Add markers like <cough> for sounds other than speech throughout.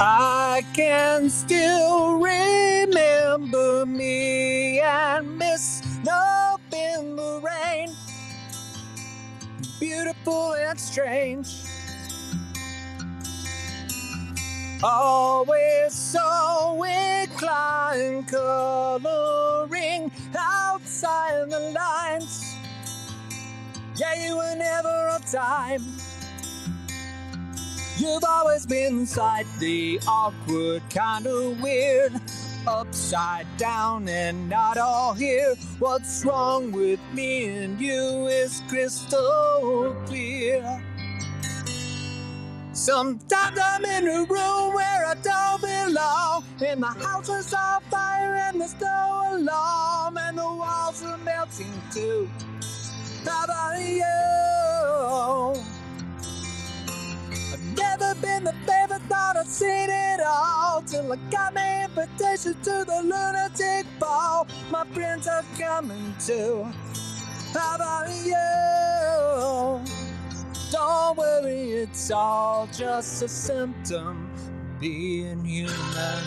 I can still remember me and Miss Love in the rain. Beautiful and strange. Always so inclined, coloring outside the lines. Yeah, you were never on time. You've always been slightly awkward, kinda weird, upside down and not all here. What's wrong with me and you is crystal clear. Sometimes I'm in a room where I don't belong, and the house is on fire and there's no alarm, and the walls are melting too. How about you? Been the favorite, thought I'd seen it all till I got my invitation to the lunatic ball. My friends are coming too. How about you? Don't worry, it's all just a symptom of being human.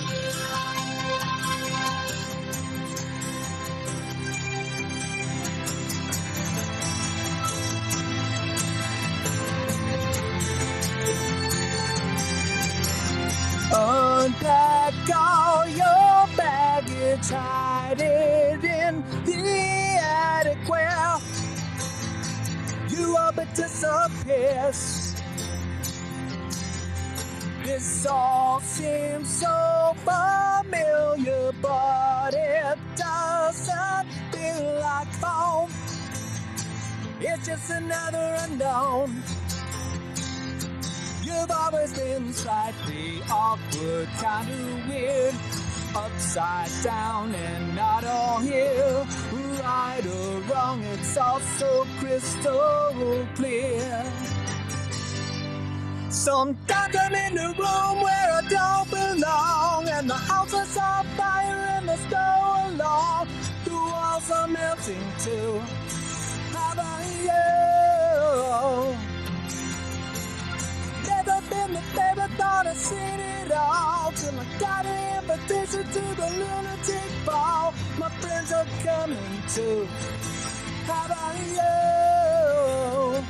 Unpack all your baggage, hide it in the attic where you are but disappears. This all seems so familiar, but it doesn't feel like home. It's just another unknown. You've always been slightly awkward, kinda weird, upside down and not all here. Right or wrong, it's all so crystal clear. Sometimes I'm in a room where I don't belong, and the house is on fire and no alarm. The walls are melting too. How about you? Been the thought I'd seen it all. Till I got an invitation to the lunatic ball. My friends are coming too. How about you?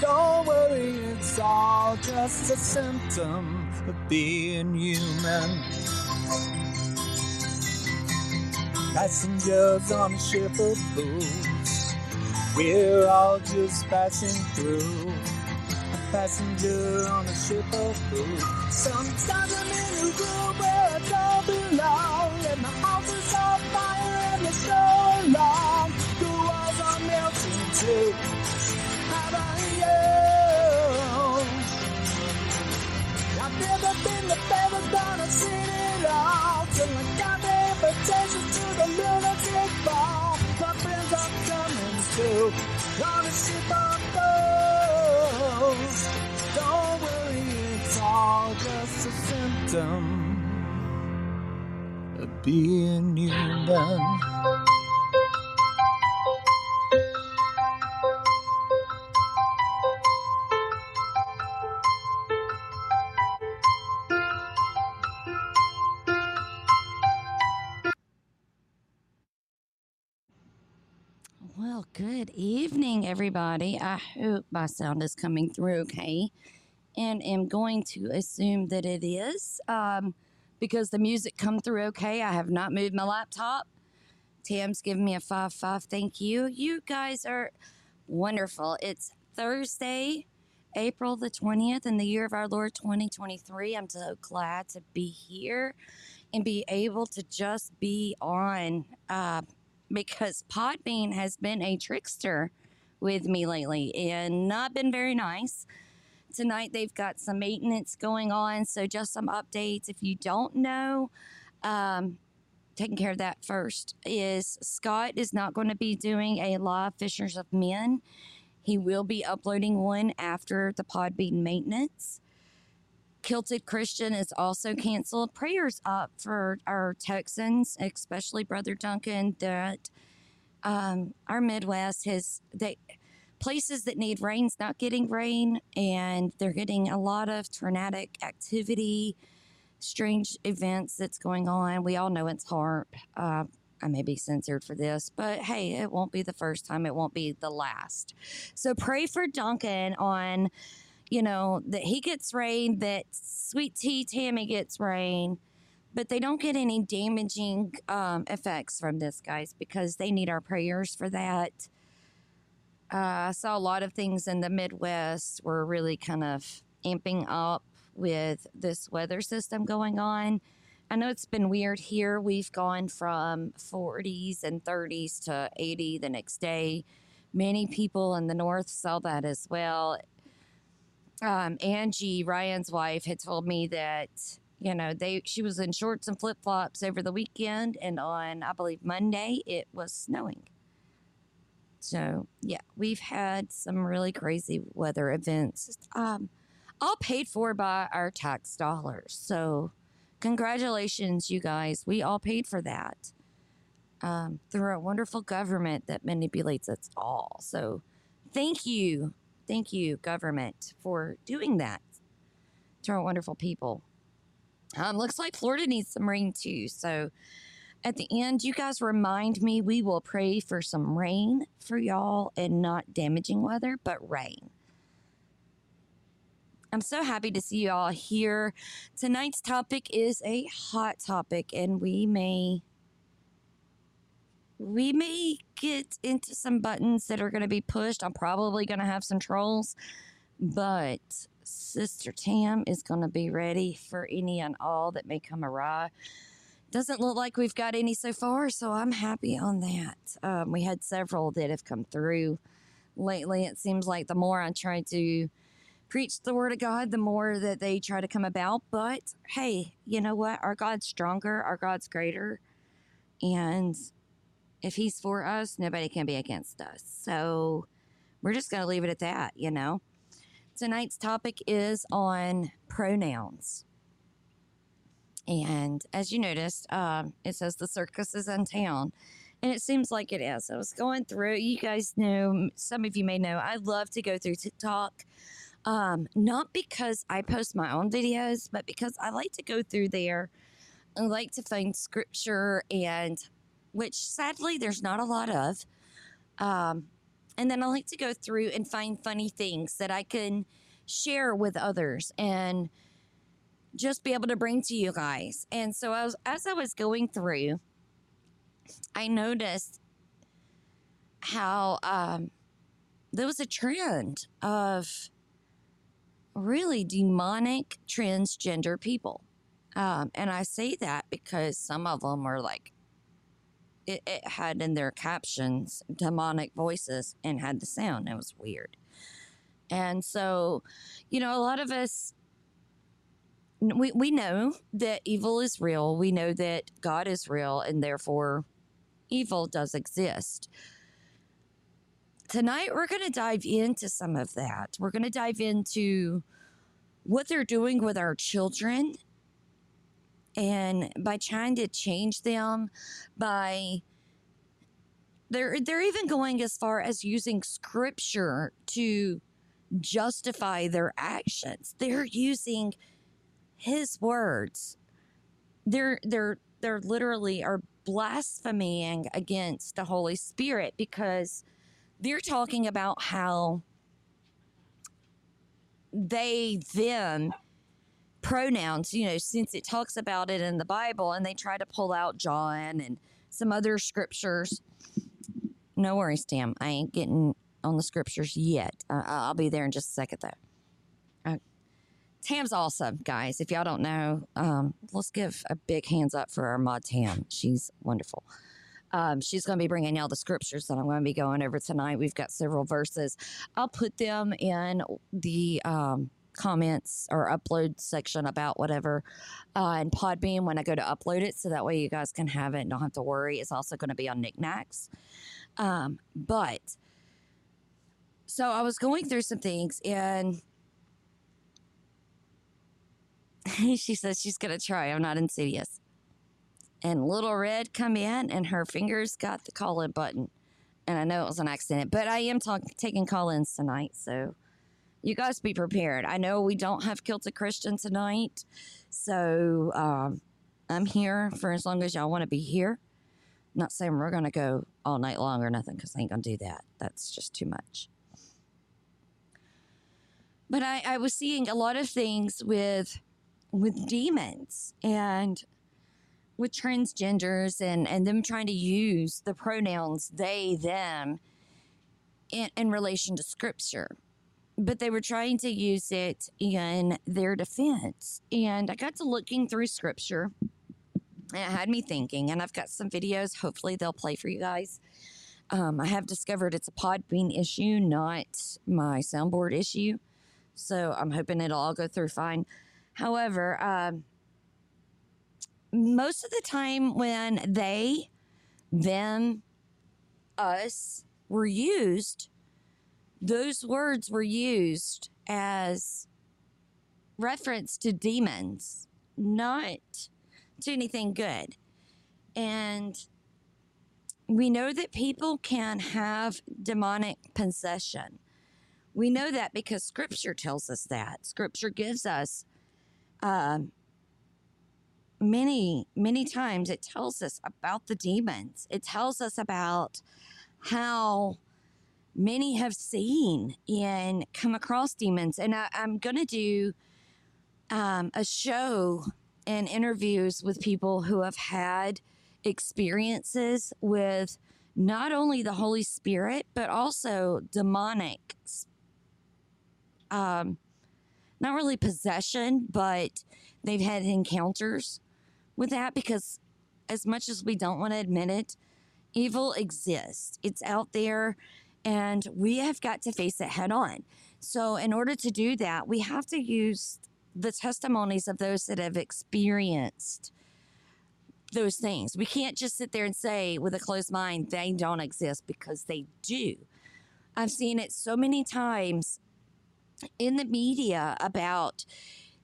Don't worry, it's all just a symptom of being human. Passengers on a ship of fools. We're all just passing through passenger on a ship of fools. Sometimes I'm in a room where I don't belong, and the house is on fire and there's no alarm. The walls are melting too. How about you? I've never been the favorite, but I've seen it all. Till I got the invitation to the lunatic ball. My friends are coming too. On a ship of fools. Don't worry, it's all just a symptom of being human. Everybody. I hope my sound is coming through okay. And am going to assume that it is um, because the music come through okay. I have not moved my laptop. Tam's giving me a 5 5. Thank you. You guys are wonderful. It's Thursday, April the 20th, in the year of our Lord 2023. I'm so glad to be here and be able to just be on. Uh, because Podbean has been a trickster with me lately and not been very nice. Tonight they've got some maintenance going on, so just some updates. If you don't know, um, taking care of that first is Scott is not going to be doing a live Fishers of Men. He will be uploading one after the Podbean maintenance. Kilted Christian is also canceled. Prayers up for our Texans, especially Brother Duncan, that um, our Midwest has they places that need rain's not getting rain, and they're getting a lot of tornadic activity. strange events that's going on. We all know it's hard. Uh, I may be censored for this, but hey, it won't be the first time. It won't be the last. So pray for Duncan on, you know, that he gets rain, that Sweet Tea Tammy gets rain, but they don't get any damaging um, effects from this, guys, because they need our prayers for that. Uh, I saw a lot of things in the Midwest were really kind of amping up with this weather system going on. I know it's been weird here. We've gone from 40s and 30s to 80 the next day. Many people in the north saw that as well. Um, Angie, Ryan's wife, had told me that you know they she was in shorts and flip flops over the weekend, and on I believe Monday it was snowing. So yeah, we've had some really crazy weather events. Um, all paid for by our tax dollars. So Congratulations, you guys. We all paid for that um, through a wonderful government that manipulates us all. So thank you. Thank you, government, for doing that to our wonderful people. Um, looks like Florida needs some rain too. So at the end, you guys remind me we will pray for some rain for y'all and not damaging weather, but rain. I'm so happy to see you all here. Tonight's topic is a hot topic, and we may we may get into some buttons that are going to be pushed. I'm probably going to have some trolls, but Sister Tam is going to be ready for any and all that may come awry. Doesn't look like we've got any so far, so I'm happy on that. Um, we had several that have come through lately. It seems like the more I try to preach the word of God, the more that they try to come about. But hey, you know what? Our God's stronger, our God's greater. And if He's for us, nobody can be against us. So we're just going to leave it at that, you know? Tonight's topic is on pronouns. And as you noticed, um, it says the circus is in town. And it seems like it is. I was going through, you guys know, some of you may know, I love to go through TikTok um, not because I post my own videos, but because I like to go through there. I like to find scripture and which sadly there's not a lot of. Um, and then I like to go through and find funny things that I can share with others and just be able to bring to you guys. And so I was, as I was going through, I noticed how um, there was a trend of really demonic transgender people. Um, and I say that because some of them are like, it, it, had in their captions demonic voices and had the sound. It was weird. And so, you know, a lot of us, we, we know that evil is real. We know that God is real, and therefore evil does exist tonight we're going to dive into some of that. We're going to dive into what they're doing with our children and by trying to change them by they're they're even going as far as using scripture to justify their actions. They're using his words. They're they're they're literally are blaspheming against the Holy Spirit because they're talking about how they, them pronouns, you know, since it talks about it in the Bible and they try to pull out John and some other scriptures. No worries, Tam. I ain't getting on the scriptures yet. Uh, I'll be there in just a second, though. Uh, Tam's awesome, guys. If y'all don't know, um, let's give a big hands up for our mod Tam. She's wonderful. Um, she's going to be bringing y'all the scriptures that I'm going to be going over tonight. We've got several verses. I'll put them in the um, comments or upload section about whatever uh, and Podbean when I go to upload it. So that way you guys can have it and don't have to worry. It's also going to be on knickknacks. Um, but so I was going through some things and <laughs> she says she's going to try. I'm not insidious and little red come in and her fingers got the call in button and i know it was an accident but i am talk- taking call-ins tonight so you guys be prepared i know we don't have kilted christian tonight So um, I'm here for as long as y'all want to be here. Not saying we're going to go all night long or nothing because I ain't going to do that. That's just too much. But I, I was seeing a lot of things with with demons and with transgenders and, and them trying to use the pronouns they, them in, in relation to scripture. But they were trying to use it in their defense. And I got to looking through scripture and it had me thinking, and I've got some videos. Hopefully, they'll play for you guys. Um, I have discovered it's a Podbean issue, not my soundboard issue. So I'm hoping it'll all go through fine. However, um, most of the time when they, them, us were used, those words were used as reference to demons, not to anything good. And we know that people can have demonic possession. We know that because scripture tells us that. Scripture gives us uh, many, many times, it tells us about the demons. It tells us about how many have seen and come across demons. And I, am going to do um, a show and interviews with people who have had experiences with not only the Holy Spirit, but also demonic, um, not really possession, but they've had encounters with that because, as much as we don't want to admit it, evil exists. It's out there, and we have got to face it head on. So, in order to do that, we have to use the testimonies of those that have experienced those things. We can't just sit there and say with a closed mind they don't exist because they do. I've seen it so many times in the media about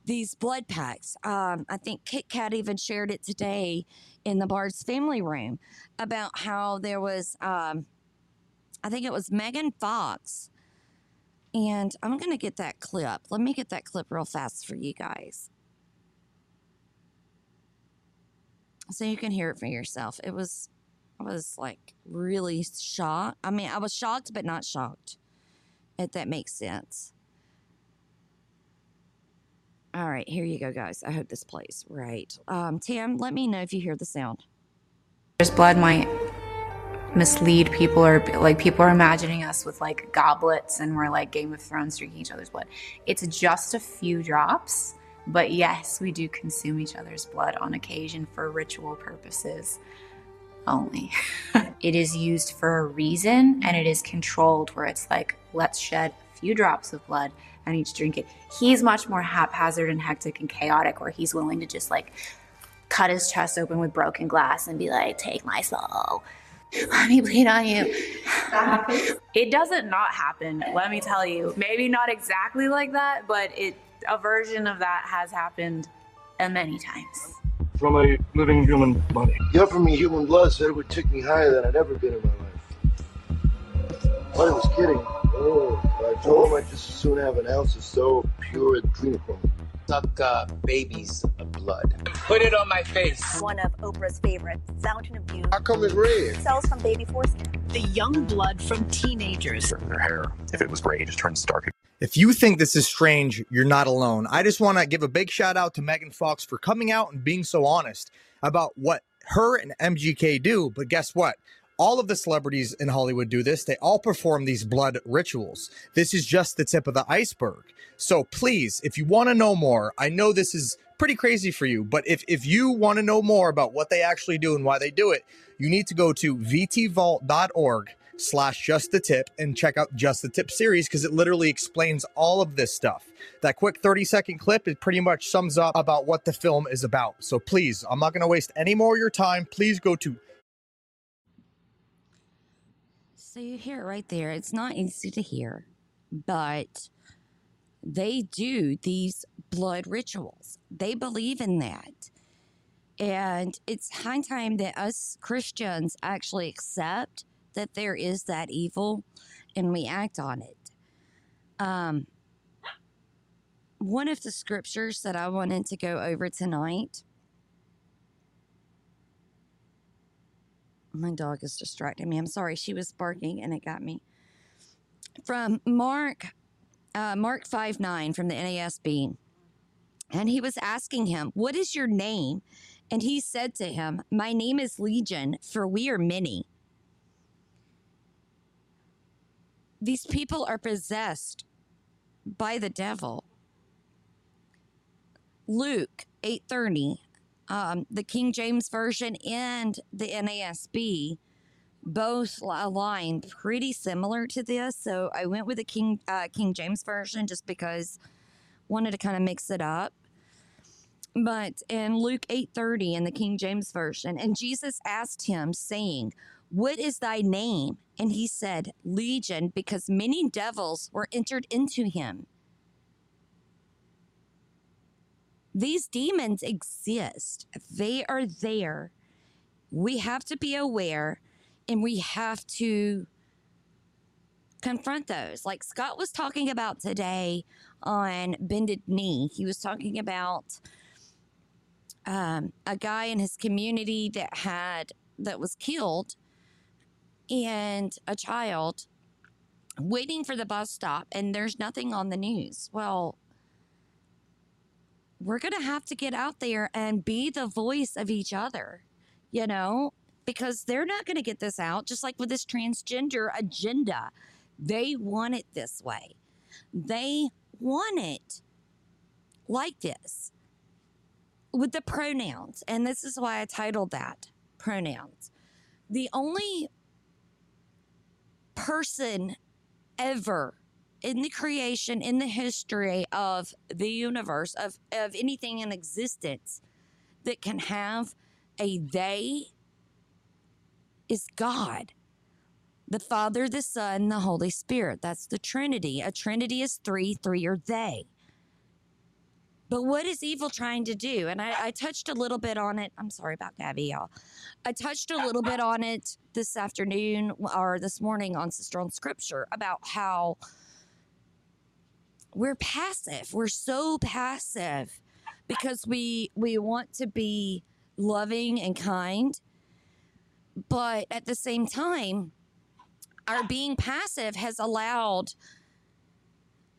these blood packs. Um, I think Kit Kat even shared it today in the Bard's family room about how there was, um, I think it was Megan Fox and I'm going to get that clip. Let me get that clip real fast for you guys. So you can hear it for yourself. It was, I was like really shocked. I mean, I was shocked, but not shocked, if that makes sense. All right, here you go, guys. I hope this plays right. Um, Tam, let me know if you hear the sound. There's blood might mislead people or like people are imagining us with like goblets and we're like Game of Thrones drinking each other's blood. It's just a few drops, but yes, we do consume each other's blood on occasion for ritual purposes only. <laughs> it is used for a reason and it is controlled where it's like, let's shed a few drops of blood and each drink it. He's much more haphazard and hectic and chaotic where he's willing to just like cut his chest open with broken glass and be like, take my soul <laughs> let me bleed on you. it doesn't not happen, let me tell you. Maybe not exactly like that, but it a version of that has happened uh, many times. From a living human body. You offered me human blood, said it would take me higher than I'd ever been in my life. But I was kidding. Oh, I told him I'd just as soon have an ounce of so pure adrenochrome suck uh, babies' blood. Put it on my face. One of Oprah's favorites, Fountain of Youth. How come it's red? Cells from baby foreskin. The young blood from teenagers. Their hair, if it was gray, just turns dark. If you think this is strange, you're not alone. I just want to give a big shout out to Megan Fox for coming out and being so honest about what her and MGK do. But guess what? All of the celebrities in Hollywood do this. They all perform these blood rituals. This is just the tip of the iceberg. So please, if you want to know more, I know this is pretty crazy for you, but if, if you want to know more about what they actually do and why they do it, you need to go to vtvault.org slash just the tip and check out just the tip series because it literally explains all of this stuff that quick 30 second clip it pretty much sums up about what the film is about so please i'm not going to waste any more of your time please go to So you hear it right there. It's not easy to hear, but they do these blood rituals. They believe in that. And it's high time that us Christians actually accept that there is that evil and we act on it. Um, one of the scriptures that I wanted to go over tonight. My dog is distracting me. I'm sorry. She was barking and it got me. From Mark, uh, Mark 5 9 from the NASB. And he was asking him, What is your name? And he said to him, My name is Legion, for we are many. These people are possessed by the devil. Luke 8:30, um, the King James version and the NASB both align pretty similar to this. So I went with the King uh, King James version just because wanted to kind of mix it up. But in Luke 8:30 in the King James version, and Jesus asked him saying, "What is thy name?" And he said, "Legion, because many devils were entered into him." These demons exist. They are there. We have to be aware and we have to confront those. Like Scott was talking about today on Bended Knee, he was talking about um, a guy in his community that had that was killed and a child waiting for the bus stop and there's nothing on the news. Well, we're going to have to get out there and be the voice of each other, you know, because they're not going to get this out. Just like with this transgender agenda, they want it this way. They want it like this with the pronouns. And this is why I titled that pronouns. The only person ever in the creation, in the history of the universe, of, of anything in existence that can have a they is God. The Father, the Son, the Holy Spirit. That's the Trinity. A Trinity is three, three are they. But what is evil trying to do? And I, I, touched a little bit on it. I'm sorry about Gabby, y'all. I touched a little bit on it this afternoon or this morning on Sister on Scripture about how we're passive. We're so passive because we we want to be loving and kind. But at the same time, our being passive has allowed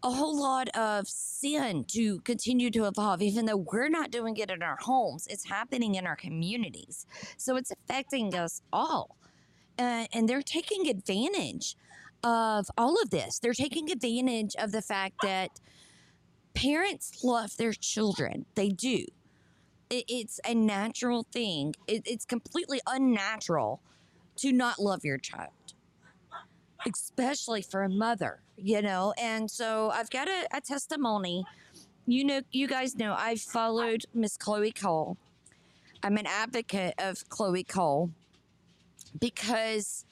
a whole lot of sin to continue to evolve, even though we're not doing it in our homes. It's happening in our communities. So it's affecting us all. Uh, and they're taking advantage of all of this. They're taking advantage of the fact that parents love their children. They do. It, it's a natural thing, it, it's completely unnatural to not love your child especially for a mother, you know. And so I've got a, a testimony. You know, you guys know I've followed Miss Chloe Cole. I'm an advocate of Chloe Cole because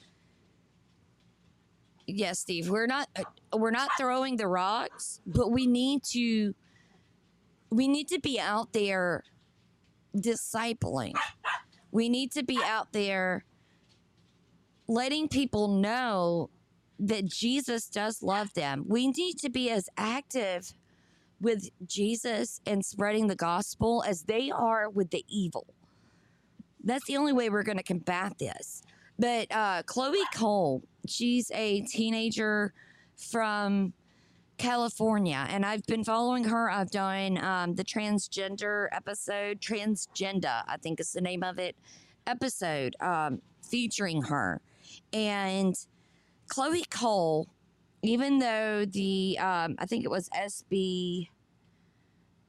yes, Steve, we're not uh, we're not throwing the rocks, but we need to we need to be out there discipling. We need to be out there letting people know that Jesus does love them. We need to be as active with Jesus and spreading the gospel as they are with the evil. That's the only way we're going to combat this. But uh, Chloe Cole, she's a teenager from California, and I've been following her. I've done um, the transgender episode, Transgender, I think is the name of it, episode um, featuring her. And Chloe Cole, even though the um, I think it was SB.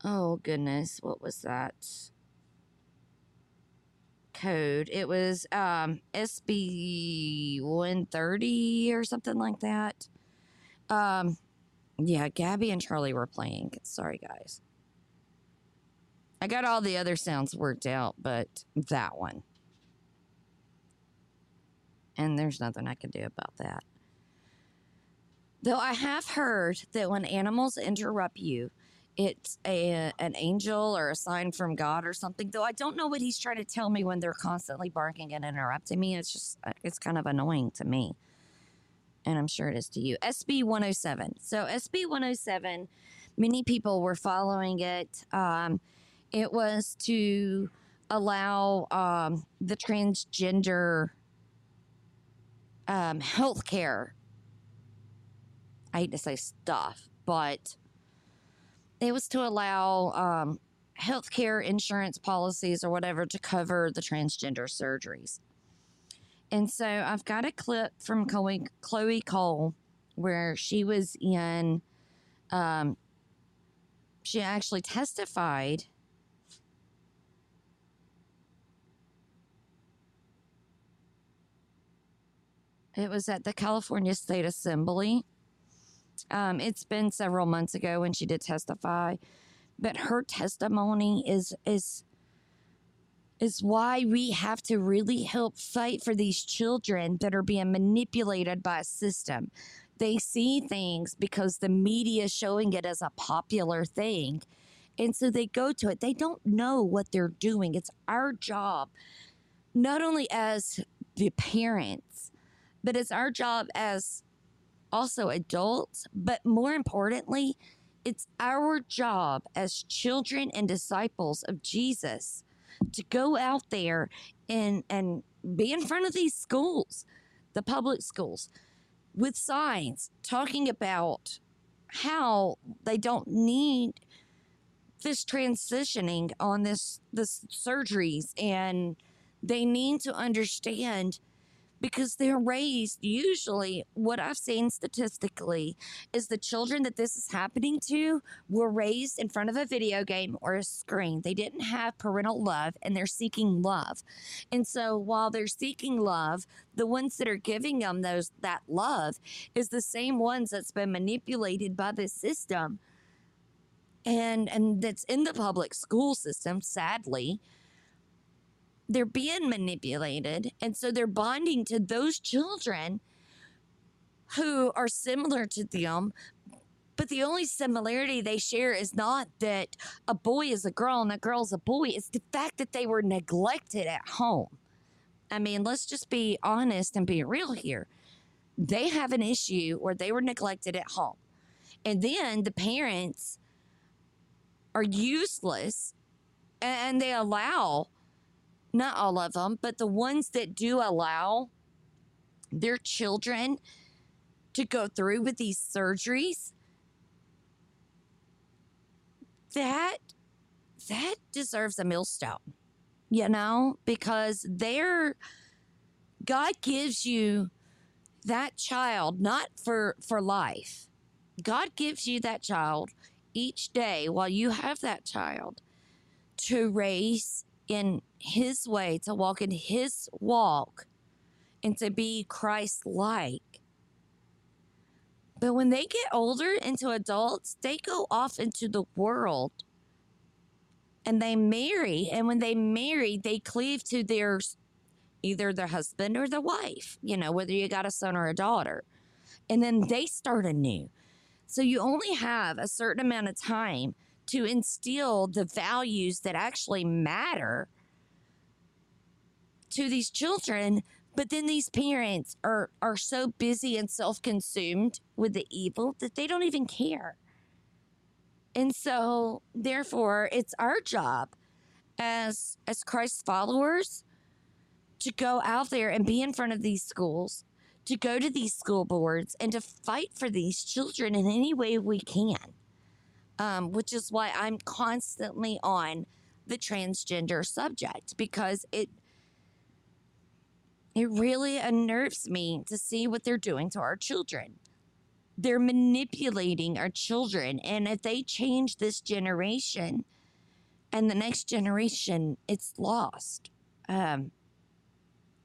Oh goodness, what was that code? It was um, SB one thirty or something like that. Um, yeah, Gabby and Charlie were playing. Sorry, guys. I got all the other sounds worked out, but that one and there's nothing I can do about that. Though I have heard that when animals interrupt you, it's a an angel or a sign from God or something. Though I don't know what he's trying to tell me when they're constantly barking and interrupting me. It's just uh, it's kind of annoying to me. And I'm sure it is to you. SB 107. So SB 107 many people were following it. Um, it was to allow um, the transgender um, health care. I hate to say stuff, but it was to allow um, healthcare insurance policies or whatever to cover the transgender surgeries. And so I've got a clip from Chloe, Chloe Cole where she was in, um, she actually testified. It was at the California State Assembly. Um, it's been several months ago when she did testify, but her testimony is is is why we have to really help fight for these children that are being manipulated by a system. They see things because the media is showing it as a popular thing. And so they go to it. They don't know what they're doing. It's our job, not only as the parents, but it's our job as also adults, but more importantly, it's our job as children and disciples of Jesus to go out there and and be in front of these schools, the public schools, with signs talking about how they don't need this transitioning on this this surgeries and they need to understand because they're raised usually what i've seen statistically is the children that this is happening to were raised in front of a video game or a screen. They didn't have parental love and they're seeking love. And so while they're seeking love the ones that are giving them those that love is the same ones that's been manipulated by the system and and that's in the public school system sadly they're being manipulated and so they're bonding to those children who are similar to them. But the only similarity they share is not that a boy is a girl and a girl's a boy it's the fact that they were neglected at home. I mean let's just be honest and be real here. They have an issue where they were neglected at home. And then the parents are useless and they allow not all of them, but the ones that do allow their children to go through with these surgeries, that that deserves a millstone, you know, because they're God gives you that child not for for life. God gives you that child each day while you have that child to raise in his way, to walk in his walk, and to be Christ like. But when they get older into adults, they go off into the world and they marry. And when they marry, they cleave to their either their husband or their wife, you know, whether you got a son or a daughter. And then they start anew. So you only have a certain amount of time to instill the values that actually matter to these children but then these parents are are so busy and self-consumed with the evil that they don't even care. And so therefore it's our job as as christ's followers to go out there and be in front of these schools to go to these school boards and to fight for these children in any way we can um, which is why I'm constantly on the transgender subject because it it really unnerves me to see what they're doing to our children. They're manipulating our children, and if they change this generation and the next generation, it's lost. Um,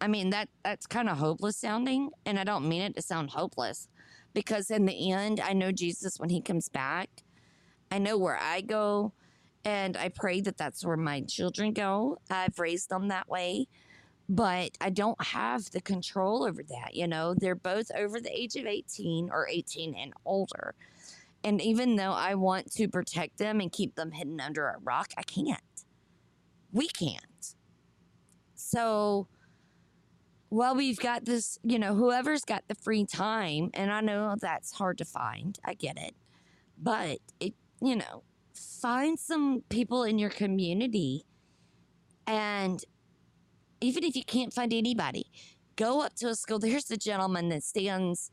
I mean that that's kind of hopeless sounding, and I don't mean it to sound hopeless, because in the end, I know Jesus when He comes back I know where I go, and I pray that that's where my children go. I've raised them that way, but I don't have the control over that. You know, they're both over the age of 18 or 18 and older. And even though I want to protect them and keep them hidden under a rock, I can't. We can't. So, while we've got this, you know, whoever's got the free time, and I know that's hard to find, I get it, but it you know, find some people in your community and even if you can't find anybody, go up to a school. There's a gentleman that stands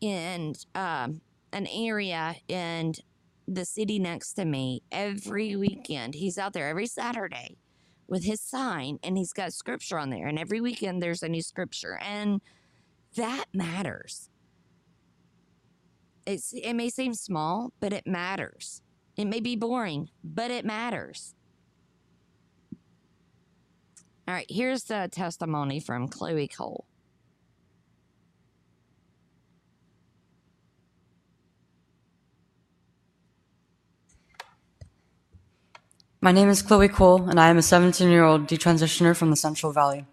in um, an area in the city next to me every weekend. He's out there every Saturday with his sign and he's got scripture on there. And every weekend there's a new scripture. And that matters. It's, it may seem small, but it matters. It may be boring, but it matters. All right, here's the testimony from Chloe Cole. My name is Chloe Cole, and I am a 17 year old detransitioner from the Central Valley.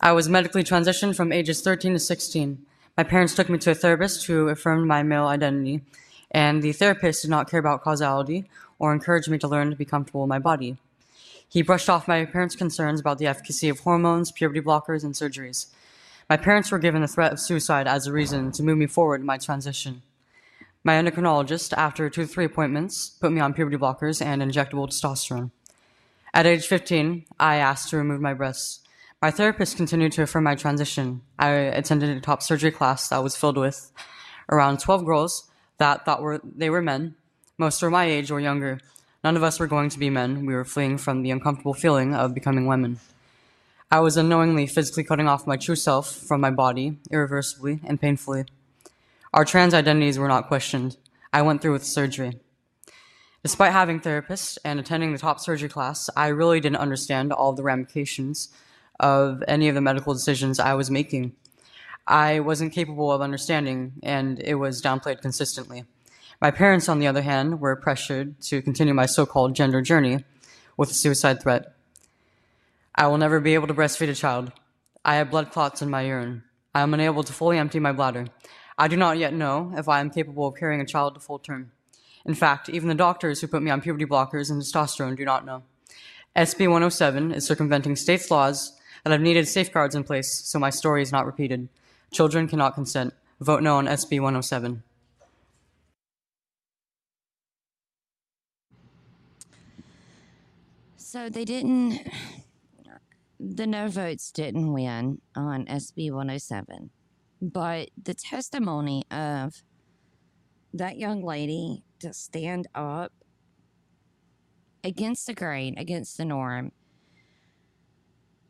I was medically transitioned from ages 13 to 16. My parents took me to a therapist who affirmed my male identity, and the therapist did not care about causality or encourage me to learn to be comfortable in my body. He brushed off my parents' concerns about the efficacy of hormones, puberty blockers, and surgeries. My parents were given the threat of suicide as a reason to move me forward in my transition. My endocrinologist, after two to three appointments, put me on puberty blockers and injectable testosterone. At age 15, I asked to remove my breasts. My therapist continued to affirm my transition. I attended a top surgery class that was filled with around 12 girls that thought were, they were men. Most were my age or younger. None of us were going to be men. We were fleeing from the uncomfortable feeling of becoming women. I was unknowingly physically cutting off my true self from my body, irreversibly and painfully. Our trans identities were not questioned. I went through with surgery. Despite having therapists and attending the top surgery class, I really didn't understand all the ramifications of any of the medical decisions I was making. I wasn't capable of understanding, and it was downplayed consistently. My parents, on the other hand, were pressured to continue my so called gender journey with a suicide threat. I will never be able to breastfeed a child. I have blood clots in my urine. I am unable to fully empty my bladder. I do not yet know if I am capable of carrying a child to full term. In fact, even the doctors who put me on puberty blockers and testosterone do not know. SB 107 is circumventing states' laws that have needed safeguards in place so my story is not repeated. Children cannot consent. Vote no on SB 107. So they didn't, the no votes didn't win on SB 107. But the testimony of that young lady to stand up against the grain, against the norm.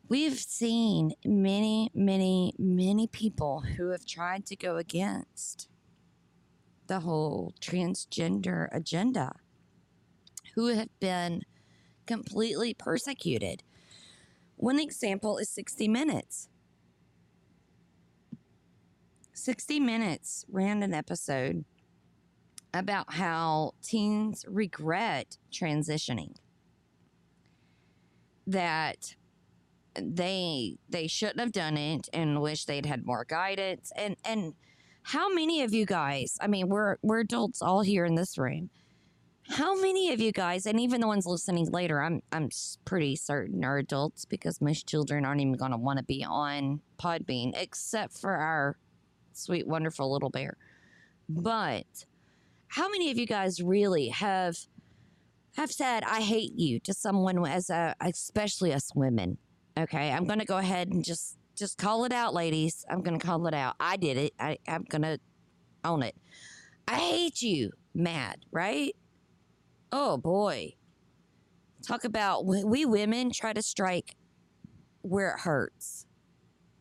We've seen many, many, many people who have tried to go against the whole transgender agenda who have been completely persecuted. One example is 60 Minutes. 60 Minutes ran an episode about how teens regret transitioning. That they they shouldn't have done it and wish they'd had more guidance and and how many of you guys i mean we're we're adults all here in this room how many of you guys and even the ones listening later i'm i'm pretty certain are adults because most children aren't even going to want to be on podbean except for our sweet wonderful little bear. But how many of you guys really have have said i hate you to someone as a especially us women okay? I'm gonna go ahead and just just call it out ladies. I'm gonna call it out. I did it. I, i'm gonna own it. I hate you mad right oh boy talk about we women try to strike where it hurts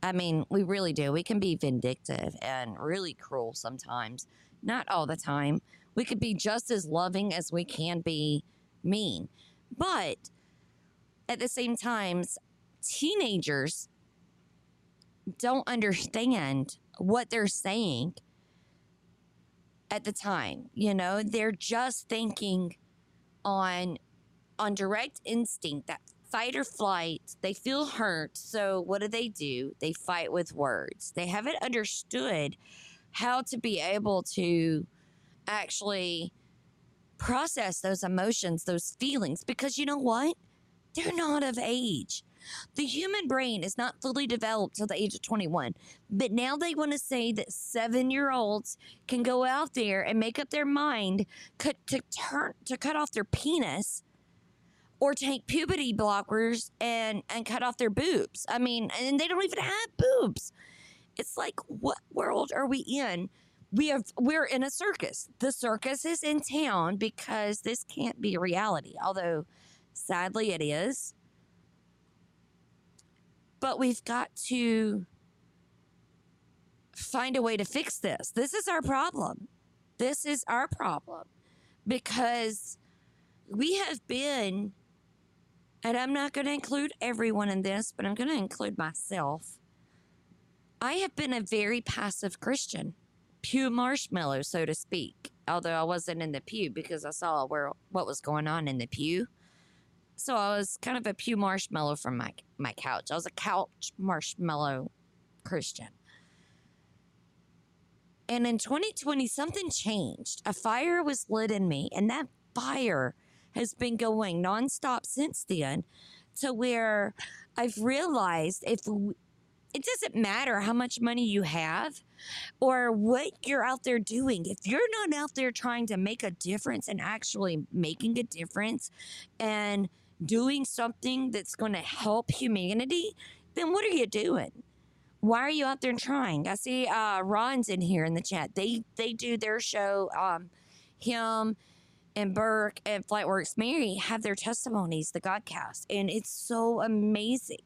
i mean we really do we can be vindictive and really cruel sometimes not all the time. We could be just as loving as we can be mean. But at the same time, teenagers don't understand what they're saying at the time. You know, they're just thinking on on direct instinct that fight or flight. They feel hurt, so what do they do? They fight with words. They haven't understood how to be able to actually process those emotions, those feelings, because you know what? They're not of age. The human brain is not fully developed till the age of 21. But now they want to say that seven year olds can go out there and make up their mind cut, to turn to cut off their penis or take puberty blockers and and cut off their boobs. I mean, and they don't even have boobs. It's like what world are we in? We have we're in a circus. The circus is in town because this can't be reality. Although sadly it is. But we've got to find a way to fix this. This is our problem. This is our problem because we have been and I'm not going to include everyone in this, but I'm going to include myself. I have been a very passive Christian, pew marshmallow, so to speak. Although I wasn't in the pew because I saw where what was going on in the pew, so I was kind of a pew marshmallow from my my couch. I was a couch marshmallow Christian. And in 2020, something changed. A fire was lit in me, and that fire has been going nonstop since then to where I've realized if it doesn't matter how much money you have or what you're out there doing, if you're not out there trying to make a difference and actually making a difference and doing something that's going to help humanity, then what are you doing? Why are you out there trying? I see uh, Ron's in here in the chat. They they do their show. Um, him and Burke and Flightworks Mary have their testimonies, the Godcast, and it's so amazing.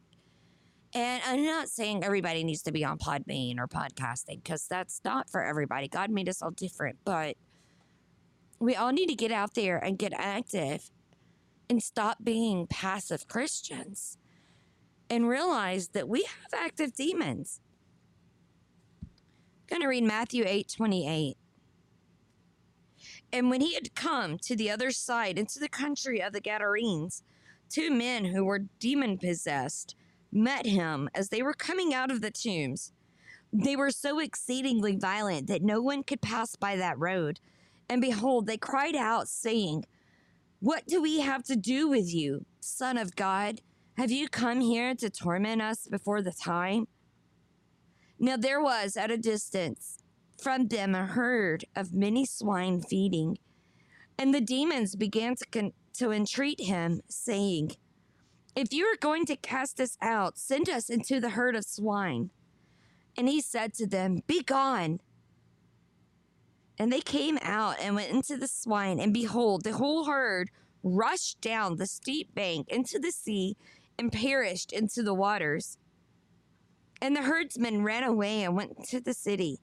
And I'm not saying everybody needs to be on Podbean or podcasting because that's not for everybody. God made us all different, but we all need to get out there and get active and stop being passive Christians and realize that we have active demons. I'm going to read Matthew 8 28. And when he had come to the other side into the country of the Gadarenes, two men who were demon possessed met him as they were coming out of the tombs. They were so exceedingly violent that no one could pass by that road. And behold, they cried out, saying, What do we have to do with you, Son of God? Have you come here to torment us before the time? Now there was at a distance from them a herd of many swine feeding. And the demons began to, con- to entreat him, saying, If you are going to cast us out, send us into the herd of swine. And he said to them, Be gone. And they came out and went into the swine, and behold, the whole herd rushed down the steep bank into the sea and perished into the waters. And the herdsmen ran away and went to the city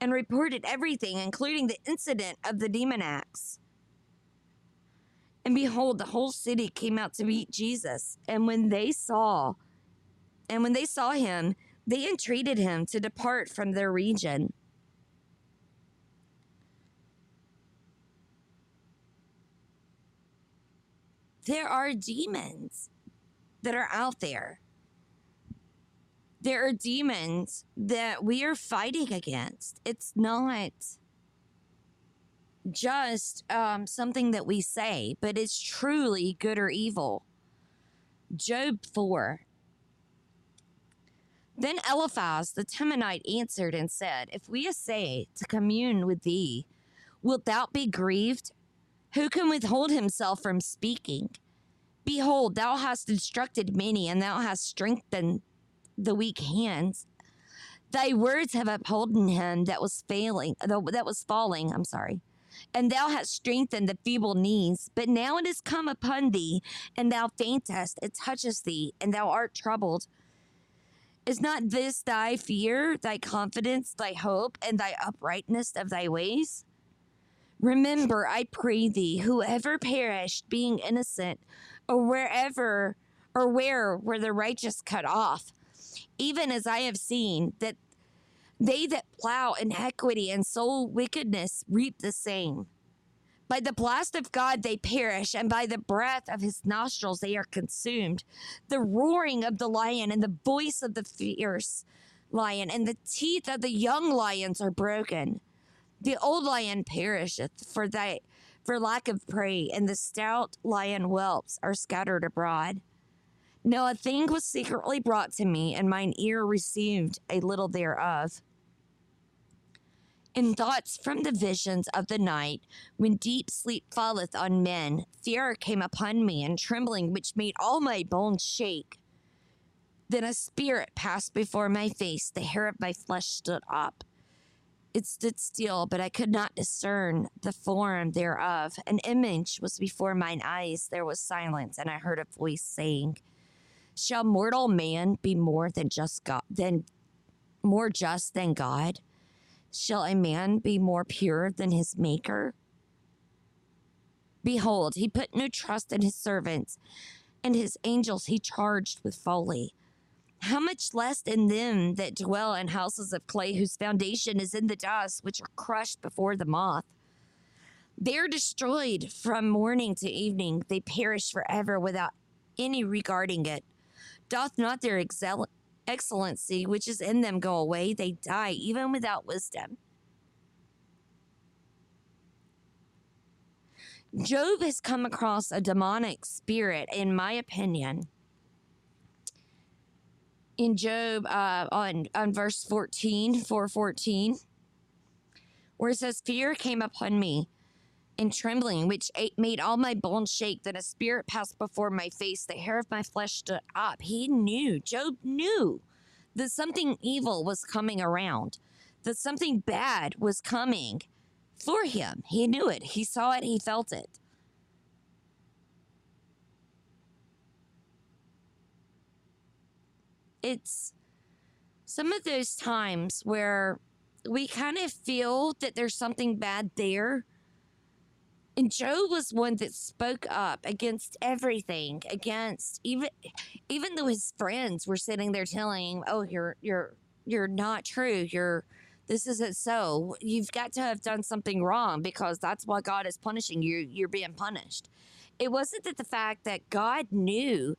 and reported everything, including the incident of the demon acts. And behold, the whole city came out to meet Jesus. And when they saw, and when they saw him, they entreated him to depart from their region. There are demons that are out there there are demons that we are fighting against. It's not just um, something that we say, but it's truly good or evil. Job 4. Then Eliphaz the Temanite answered and said, If we essay to commune with thee, wilt thou be grieved? Who can withhold himself from speaking? Behold, thou hast instructed many, and thou hast strengthened the weak hands. Thy words have upholden him that was failing, that was falling. I'm sorry. And thou hast strengthened the feeble knees. But now it is come upon thee, and thou faintest. It touches thee, and thou art troubled. Is not this thy fear, thy confidence, thy hope, and thy uprightness of thy ways? Remember, I pray thee, whoever perished being innocent, or wherever or where were the righteous cut off, even as I have seen that they that plow iniquity and sow wickedness reap the same. By the blast of God they perish, and by the breath of his nostrils they are consumed. The roaring of the lion and the voice of the fierce lion and the teeth of the young lions are broken. The old lion perisheth for thy for lack of prey, and the stout lion whelps are scattered abroad. Now a thing was secretly brought to me, and mine ear received a little thereof. In thoughts from the visions of the night, when deep sleep falleth on men, fear came upon me, and trembling which made all my bones shake. Then a spirit passed before my face, the hair of my flesh stood up. It stood still, but I could not discern the form thereof. An image was before mine eyes. There was silence, and I heard a voice saying, Shall mortal man be more than just God than more just than God? Shall a man be more pure than his maker? Behold, he put no trust in his servants, and his angels he charged with folly. How much less in them that dwell in houses of clay, whose foundation is in the dust, which are crushed before the moth? They are destroyed from morning to evening. They perish forever without any regarding it. Doth not their excel- excellency which is in them go away? They die even without wisdom. Job has come across a demonic spirit, in my opinion. In Job, uh, on on verse 14, 414, where it says, Fear came upon me and trembling, which made all my bones shake. Then a spirit passed before my face. The hair of my flesh stood up. He knew, Job knew that something evil was coming around, that something bad was coming for him. He knew it. He saw it. He felt it. It's some of those times where we kind of feel that there's something bad there. And Job was one that spoke up against everything, against even even though his friends were sitting there telling him, "Oh, you're you're you're not true. You're this isn't so. You've got to have done something wrong because that's why God is punishing you. You're being punished." It wasn't that the fact that God knew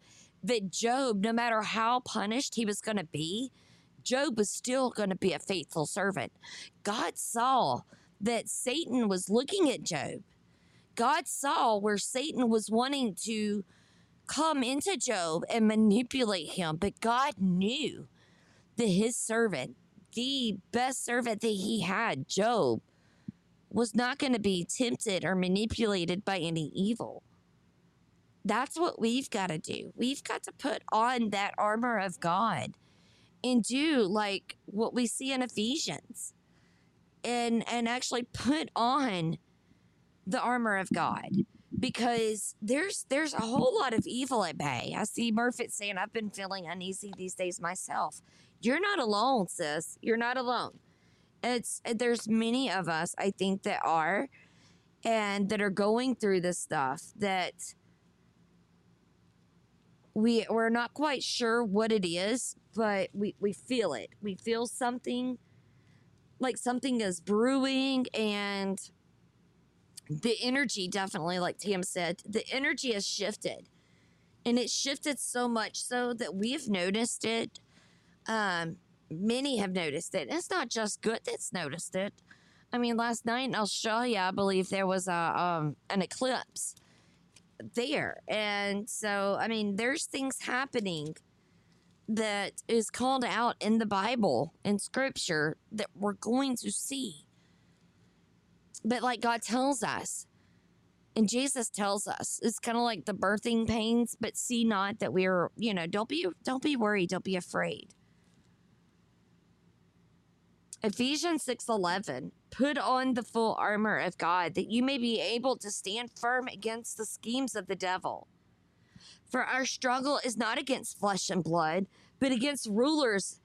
that Job, no matter how punished he was going to be, Job was still going to be a faithful servant. God saw that Satan was looking at Job. God saw where Satan was wanting to come into Job and manipulate him, but God knew that his servant, the best servant that he had, Job, was not going to be tempted or manipulated by any evil. That's what we've got to do. We've got to put on that armor of God and do like what we see in Ephesians and and actually put on the armor of God because there's there's a whole lot of evil at bay. I see Murphy saying I've been feeling uneasy these days myself. You're not alone, sis. You're not alone. It's there's many of us I think that are and that are going through this stuff that we we're not quite sure what it is, but we we feel it. We feel something like something is brewing and the energy definitely like Tam said, the energy has shifted. And it shifted so much so that we've noticed it. Um many have noticed it. It's not just good that's noticed it. I mean, last night in Australia, I believe there was a um, an eclipse there. And so, I mean, there's things happening that is called out in the Bible and scripture that we're going to see. But like God tells us, and Jesus tells us, it's kind of like the birthing pains, but see not that we're, you know, don't be don't be worried, don't be afraid. Ephesians 6:11 Put on the full armor of God that you may be able to stand firm against the schemes of the devil. For our struggle is not against flesh and blood, but against rulers,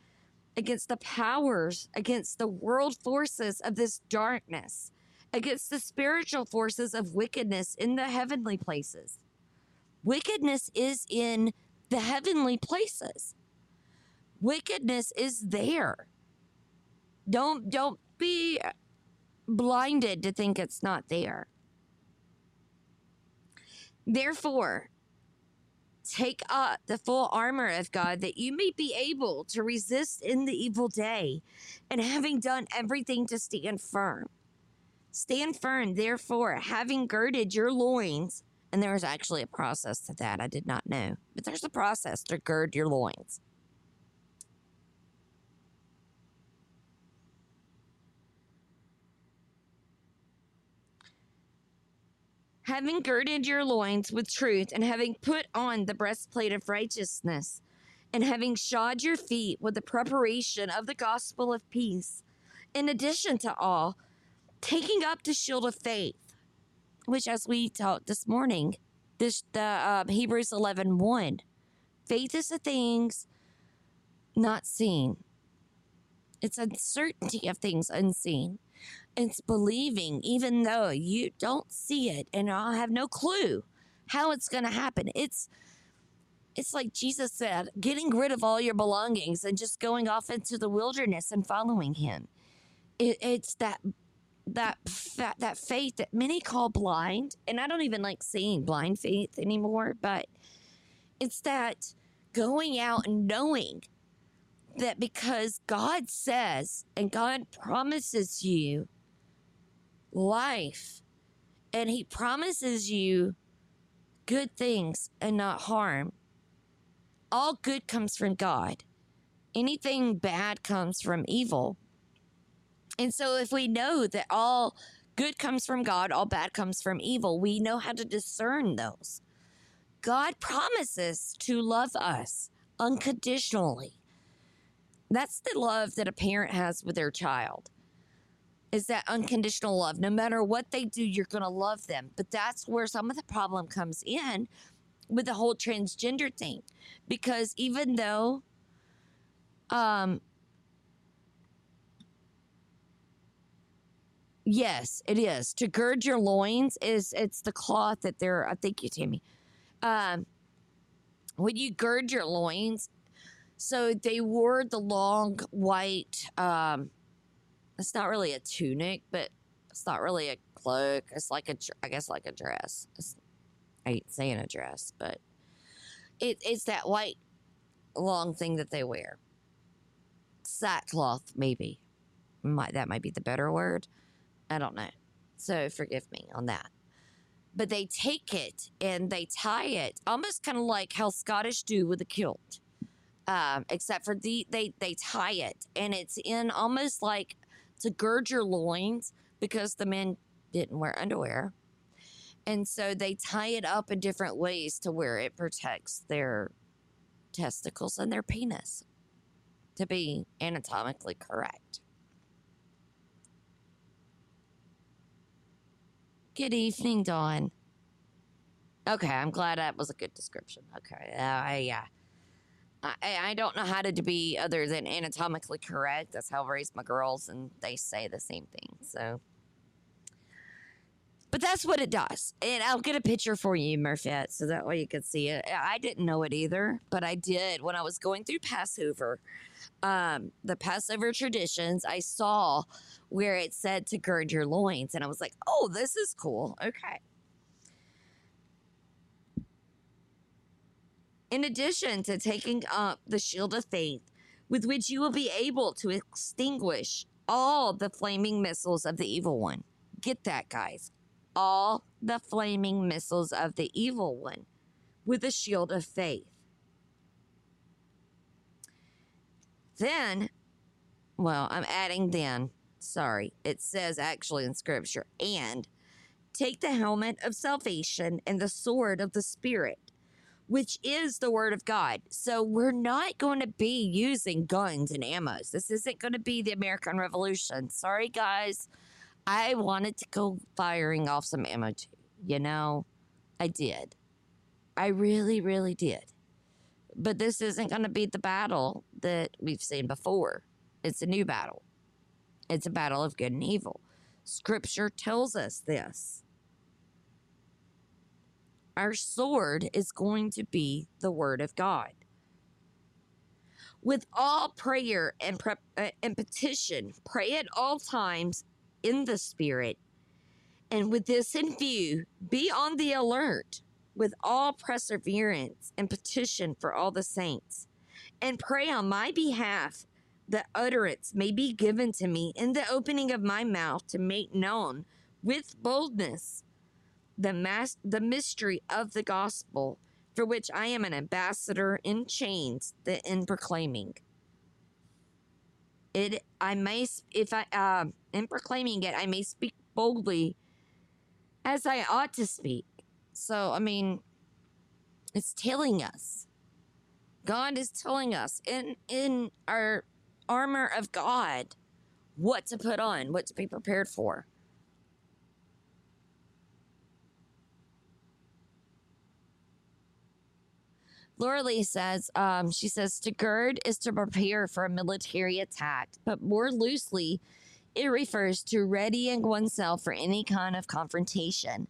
against the powers, against the world forces of this darkness, against the spiritual forces of wickedness in the heavenly places. Wickedness is in the heavenly places. Wickedness is there. Don't don't be blinded to think it's not there. Therefore, take up the full armor of God that you may be able to resist in the evil day, and having done everything to stand firm. Stand firm, therefore, having girded your loins And there is actually a process to that. I did not know. But there's a process to gird your loins. Having girded your loins with truth, and having put on the breastplate of righteousness, and having shod your feet with the preparation of the gospel of peace, in addition to all, taking up the shield of faith, which, as we taught this morning, this the uh, Hebrews 11 1. Faith is the things not seen. It's uncertainty of things unseen. It's believing, even though you don't see it and I have no clue how it's going to happen. It's it's like Jesus said, getting rid of all your belongings and just going off into the wilderness and following Him. It, it's that that that faith that many call blind, and I don't even like saying blind faith anymore, but it's that going out and knowing that because God says and God promises you life and He promises you good things and not harm, all good comes from God. Anything bad comes from evil. And so, if we know that all good comes from God, all bad comes from evil, we know how to discern those. God promises to love us unconditionally. That's the love that a parent has with their child. Is that unconditional love. No matter what they do, you're going to love them. But that's where some of the problem comes in with the whole transgender thing. Because even though um Yes, it is. To gird your loins is it's the cloth that they're I think you Tammy. Um when you gird your loins, so they wore the long white um it's not really a tunic, but it's not really a cloak. It's like a I guess like a dress. It's, I ain't saying a dress, but it, it's that white long thing that they wear. Sackcloth, maybe. Might that might be the better word. I don't know. So forgive me on that. But they take it and they tie it almost kind of like how Scottish do with a kilt. Um, except for the they they tie it and it's in almost like to gird your loins because the men didn't wear underwear. And so they tie it up in different ways to where it protects their testicles and their penis to be anatomically correct. Good evening, Dawn. Okay, I'm glad that was a good description. Okay, uh, yeah. I, I don't know how to be other than anatomically correct. That's how I raised my girls, and they say the same thing. So, but that's what it does. And I'll get a picture for you, Murphet, so that way you can see it. I didn't know it either, but I did when I was going through Passover. Um, the Passover traditions, I saw where it said to gird your loins, and I was like, "Oh, this is cool." Okay. In addition to taking up the shield of faith, with which you will be able to extinguish all the flaming missiles of the evil one. Get that, guys. All the flaming missiles of the evil one with the shield of faith. Then, well, I'm adding then. Sorry. It says actually in scripture, and take the helmet of salvation and the sword of the Spirit, which is the word of God. So we're not going to be using guns and ammos. This isn't going to be the American Revolution. Sorry, guys. I wanted to go firing off some ammo too. You know, I did. I really, really did. But this isn't going to be the battle that we've seen before. It's a new battle. It's a battle of good and evil. Scripture tells us this. Our sword is going to be the word of God. With all prayer and, pre- uh, and petition, pray at all times in the Spirit. And with this in view, be on the alert with all perseverance and petition for all the saints. And pray on my behalf that utterance may be given to me in the opening of my mouth to make known with boldness the mass the mystery of the gospel, for which I am an ambassador in chains, that in proclaiming. It I may if I um in proclaiming it I may speak boldly as I ought to speak. So I mean it's telling us. God is telling us in in our armor of God what to put on, what to be prepared for. Laura Lee says, um, she says, to gird is to prepare for a military attack, but more loosely, it refers to readying oneself for any kind of confrontation.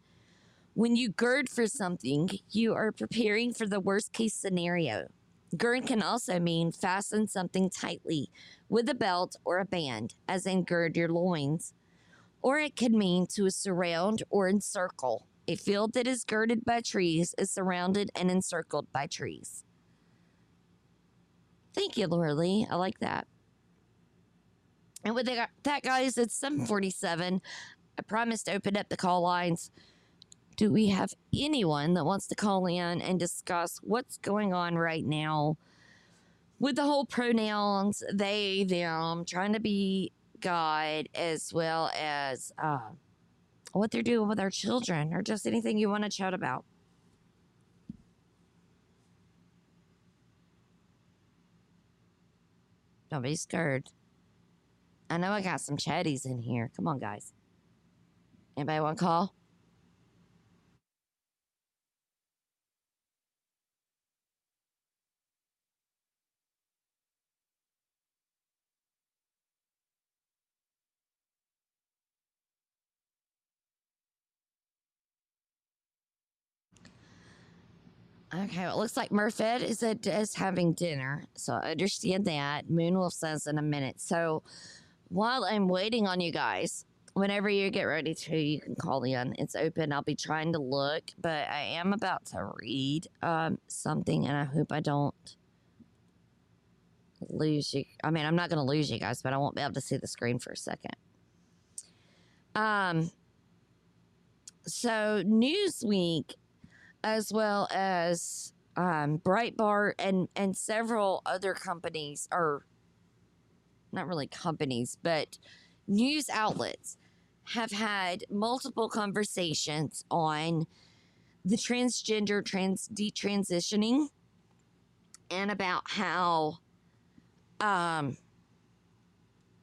When you gird for something, you are preparing for the worst case scenario. Gird can also mean fasten something tightly with a belt or a band, as in gird your loins. Or it could mean to surround or encircle. A field that is girded by trees is surrounded and encircled by trees. Thank you, Laura Lee. I like that. And with that, guys, it's 747. I promised to open up the call lines. Do we have anyone that wants to call in and discuss what's going on right now with the whole pronouns, they, them, trying to be God, as well as uh, what they're doing with our children, or just anything you want to chat about? Don't be scared. I know I got some chatties in here. Come on, guys. Anybody want to call? Okay, well, it looks like Murphet is at, is having dinner, so I understand that. Moonwolf says in a minute. So while I'm waiting on you guys, whenever you get ready to, you can call in. It's open. I'll be trying to look, but I am about to read um, something, and I hope I don't lose you. I mean, I'm not going to lose you guys, but I won't be able to see the screen for a second. Um. So Newsweek as well as um, Breitbart and and several other companies, or not really companies, but news outlets have had multiple conversations on the transgender trans detransitioning and about how um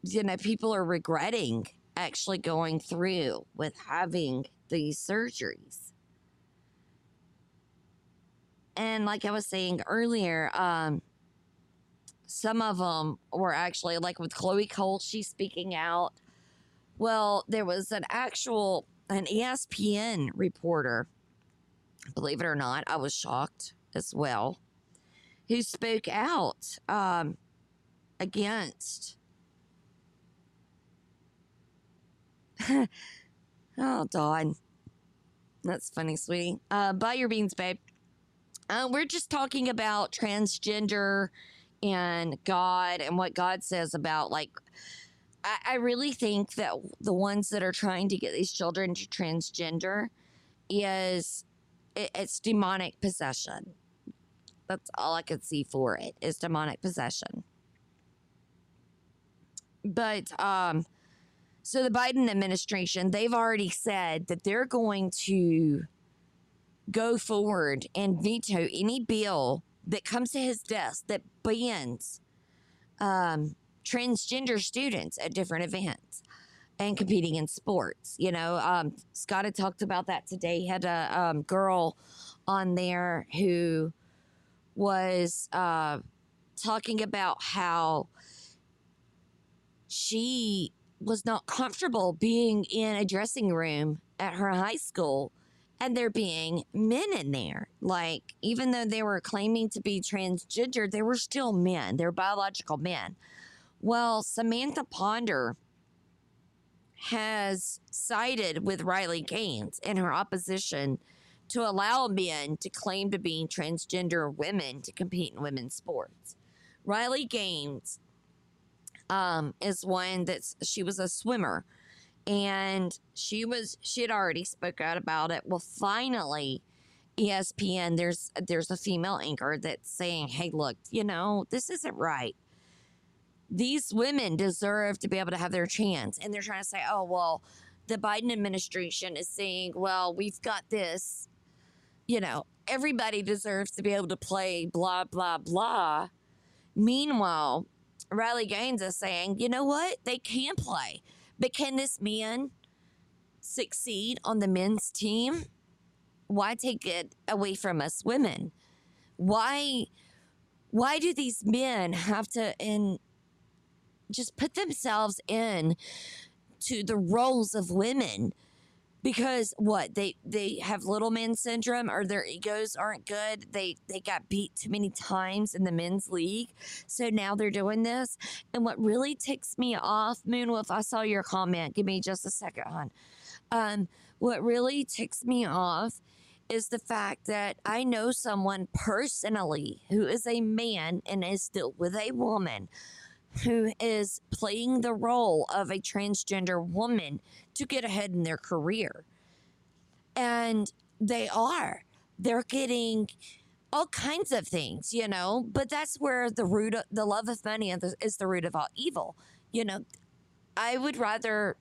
you know people are regretting actually going through with having these surgeries and like I was saying earlier, um, some of them were actually like with Chloe Cole, she's speaking out. Well, there was an actual an ESPN reporter, believe it or not, I was shocked as well, who spoke out um, against. <laughs> oh, Dawn. That's funny, sweetie. Uh, buy your beans, babe. Uh, we're just talking about transgender and God and what God says about like. I, I really think that the ones that are trying to get these children to transgender is it, it's demonic possession. That's all I could see for it is demonic possession. But um, so the Biden administration they've already said that they're going to go forward and veto any bill that comes to his desk that bans um, transgender students at different events and competing in sports. You know, um, Scott had talked about that today. He had a um, girl on there who was uh, talking about how she was not comfortable being in a dressing room at her high school and there being men in there. Like, even though they were claiming to be transgender, they were still men. They're biological men. Well, Samantha Ponder has sided with Riley Gaines in her opposition to allow men to claim to be transgender women to compete in women's sports. Riley Gaines um, is one that's she was a swimmer and she was she had already spoke out about it. Well, finally, ESPN there's there's a female anchor that's saying, "Hey, look, you know this isn't right. These women deserve to be able to have their chance." And they're trying to say, "Oh, well, the Biden administration is saying, well, we've got this, you know, everybody deserves to be able to play, blah, blah, blah. Meanwhile, Riley Gaines is saying, you know what? They can play. But can this man succeed on the men's team? Why take it away from us women? Why why do these men have to in just put themselves in to the roles of women because what they they have little man syndrome or their egos aren't good. They they got beat too many times in the men's league. So now they're doing this. And what really ticks me off moonwolf i saw your comment. Give me just a second hon. Um what really ticks me off is the fact that I know someone personally who is a man and is still with a woman who is playing the role of a transgender woman to get ahead in their career. And they are. They're getting all kinds of things, you know, but that's where the root of the love of money is the- root of all evil. You know, I would rather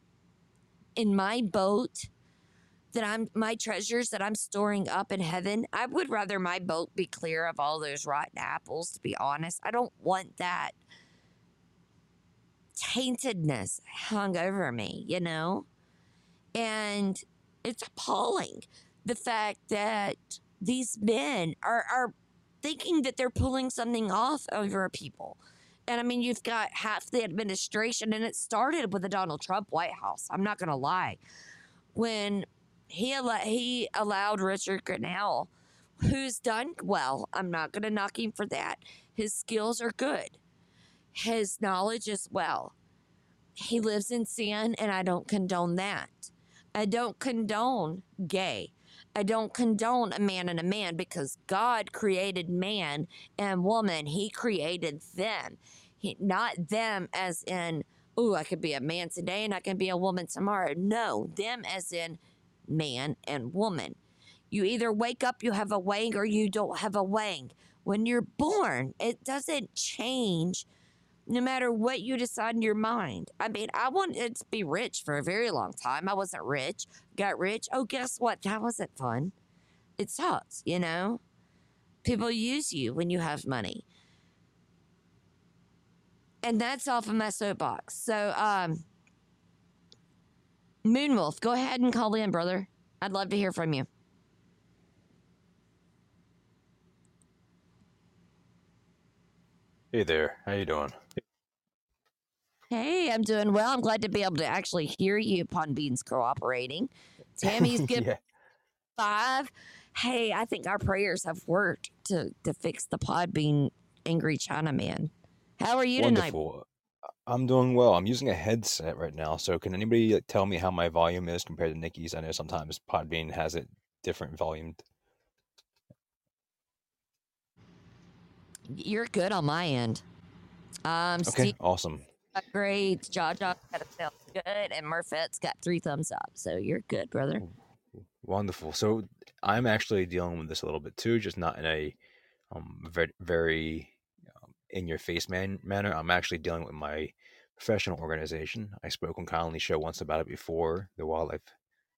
in my boat that I'm my treasures that I'm storing up in heaven, I would rather my boat be clear of all those rotten apples, to be honest. I don't want that taintedness hung over me, you know? And it's appalling the fact that these men are, are thinking that they're pulling something off over people. And I mean, you've got half the administration, and it started with the Donald Trump White House. I'm not going to lie. When he, al- he allowed Richard Grenell, who's done well, I'm not going to knock him for that. His skills are good, his knowledge is well. He lives in sin, and I don't condone that. I don't condone gay. I don't condone a man and a man because God created man and woman. He created them. He, not them as in, oh, I could be a man today and I can be a woman tomorrow. No, them as in man and woman. You either wake up, you have a wang, or you don't have a wang. When you're born, it doesn't change no matter what you decide in your mind. I mean, I wanted to be rich for a very long time. I wasn't rich. Got rich. Oh, guess what? That wasn't fun. It sucks, you know? People use you when you have money. And that's off of my soapbox. So, um, Moonwolf, go ahead and call in, brother. I'd love to hear from you. Hey there, how you doing? Hey, I'm doing well. I'm glad to be able to actually hear you upon Beans cooperating. <laughs> Tammy's good yeah. five. Hey, I think our prayers have worked to to fix the pod being angry China man. How are you tonight? I'm doing well. I'm using a headset right now, so can anybody like, tell me how my volume is compared to Nikki's? I know sometimes Podbean has it different volumed. You're good on my end. Um, Okay, Steve awesome. Great. Jaja got a sound good, and Murphet's got three thumbs up. So you're good, brother. Wonderful. So I'm actually dealing with this a little bit too, just not in a um, very, very um, in your face man- manner. I'm actually dealing with my professional organization. I spoke on Conley's show once about it before, the Wildlife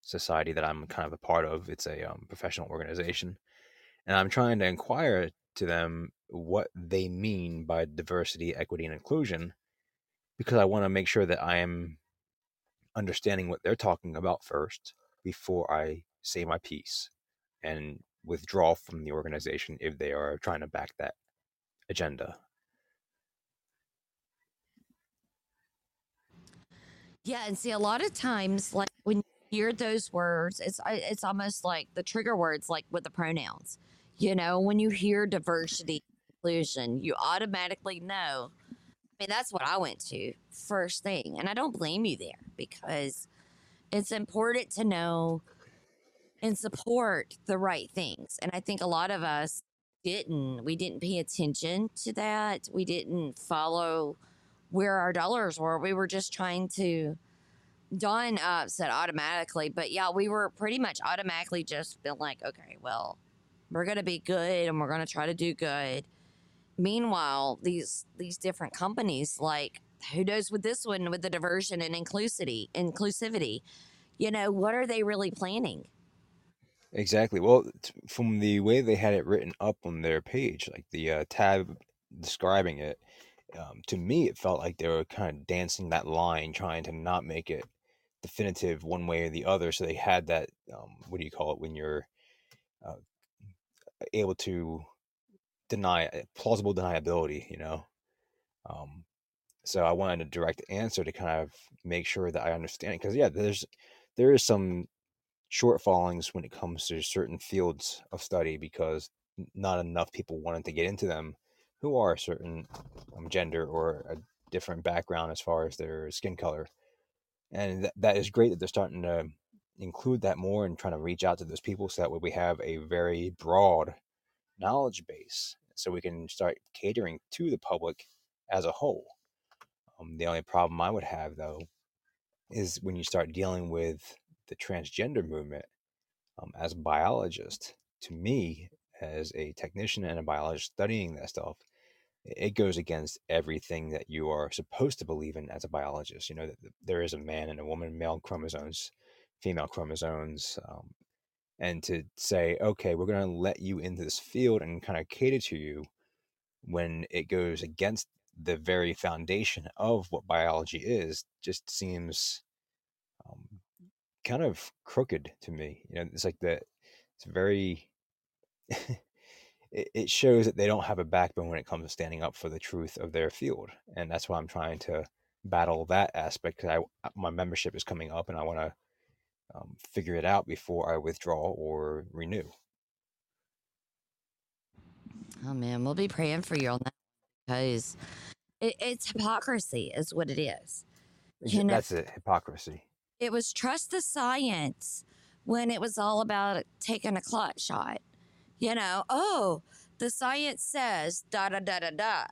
Society that I'm kind of a part of. It's a um, professional organization. And I'm trying to inquire to them what they mean by diversity, equity, and inclusion because I want to make sure that I am understanding what they're talking about first before I say my piece and withdraw from the organization if they are trying to back that agenda. Yeah, and see, a lot of times, like when you hear those words, it's it's almost like the trigger words, like with the pronouns. You know, when you hear diversity, inclusion, you automatically know. I mean, that's what I went to first thing, and I don't blame you there because it's important to know and support the right things. And I think a lot of us didn't. We didn't pay attention to that. We didn't follow where our dollars were. We were just trying to uh, said automatically, but yeah, we were pretty much automatically just been like, okay, well, we're gonna be good and we're gonna try to do good. Meanwhile, these these different companies, like who knows with this one with the diversion and inclusivity, inclusivity, you know, what are they really planning? Exactly. Well, from the way they had it written up on their page, like the uh, tab describing it, um, to me, it felt like they were kind of dancing that line, trying to not make it definitive one way or the other. So they had that, um, what do you call it, when you're uh, able to deny uh, plausible deniability, you know? Um, so I wanted a direct answer to kind of make sure that I understand it. Because, yeah, there's there is some shortfallings when it comes to certain fields of study because not enough people wanted to get into them who are a certain um, gender or a different background as far as their skin color. And th- that is great that they're starting to include that more and trying to reach out to those people so that way we have a very broad knowledge base so we can start catering to the public as a whole. Um, the only problem I would have though is when you start dealing with the transgender movement um, as a biologist, to me, as a technician and a biologist studying that stuff, it goes against everything that you are supposed to believe in as a biologist. You know, that there is a man and a woman, male chromosomes, female chromosomes. Um, and to say, okay, we're going to let you into this field and kind of cater to you when it goes against the very foundation of what biology is just seems um, kind of crooked to me. You know, it's like that. It's very. <laughs> it, it shows that they don't have a backbone when it comes to standing up for the truth of their field, and that's why I'm trying to battle that aspect because I my membership is coming up and I want to um, figure it out before I withdraw or renew. Oh man, we'll be praying for you on that because it, it's hypocrisy, is what it is. You know, That's it, hypocrisy. It was trust the science when it was all about taking a clot shot. You know, oh, the science says da da da da da.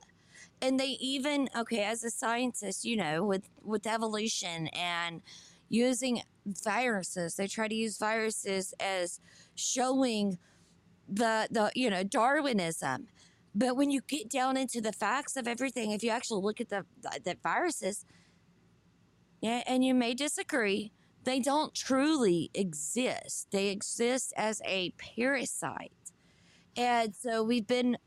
And they even okay, as a scientist, you know, with with evolution and using viruses, they try to use viruses as showing the the you know Darwinism. But when you get down into the facts of everything, if you actually look at the the viruses, yeah, and you may disagree, they don't truly exist. They exist as a parasite. And so we've been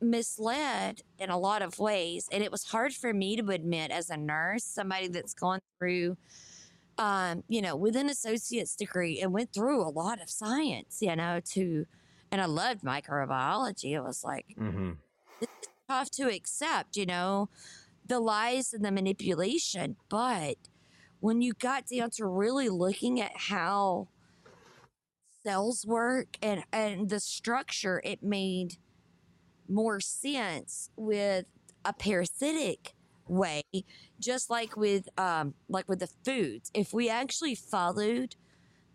misled in a lot of ways. And it was hard for me to admit as a nurse, somebody that's gone through, um, you know, with an associate's degree and went through a lot of science, you know, to, and I loved microbiology. It was like, mm-hmm. it's tough to accept, you know, the lies and the manipulation. But when you got down to really looking at how cells work and and the structure it made more sense with a parasitic way just like with um like with the foods if we actually followed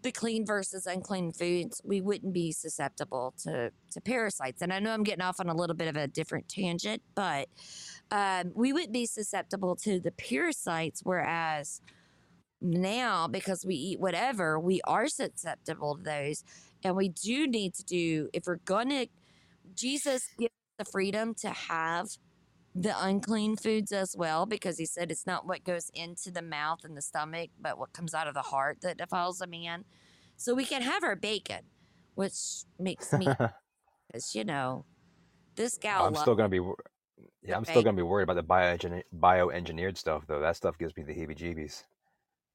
the clean versus unclean foods we wouldn't be susceptible to to parasites and i know i'm getting off on a little bit of a different tangent but um, we wouldn't be susceptible to the parasites whereas now because we eat whatever, we are susceptible to those. And we do need to do, if we're to, Jesus gives us the freedom to have the unclean foods as well, because he said it's not what goes into the mouth and the stomach, but what comes out of the heart that defiles a man. So we can have our bacon, which makes me, <laughs> because, you know, this gal. I'm still going to be. Yeah, I'm still gonna be worried about the bioengineered, bioengineered stuff though. That stuff gives me the heebie-jeebies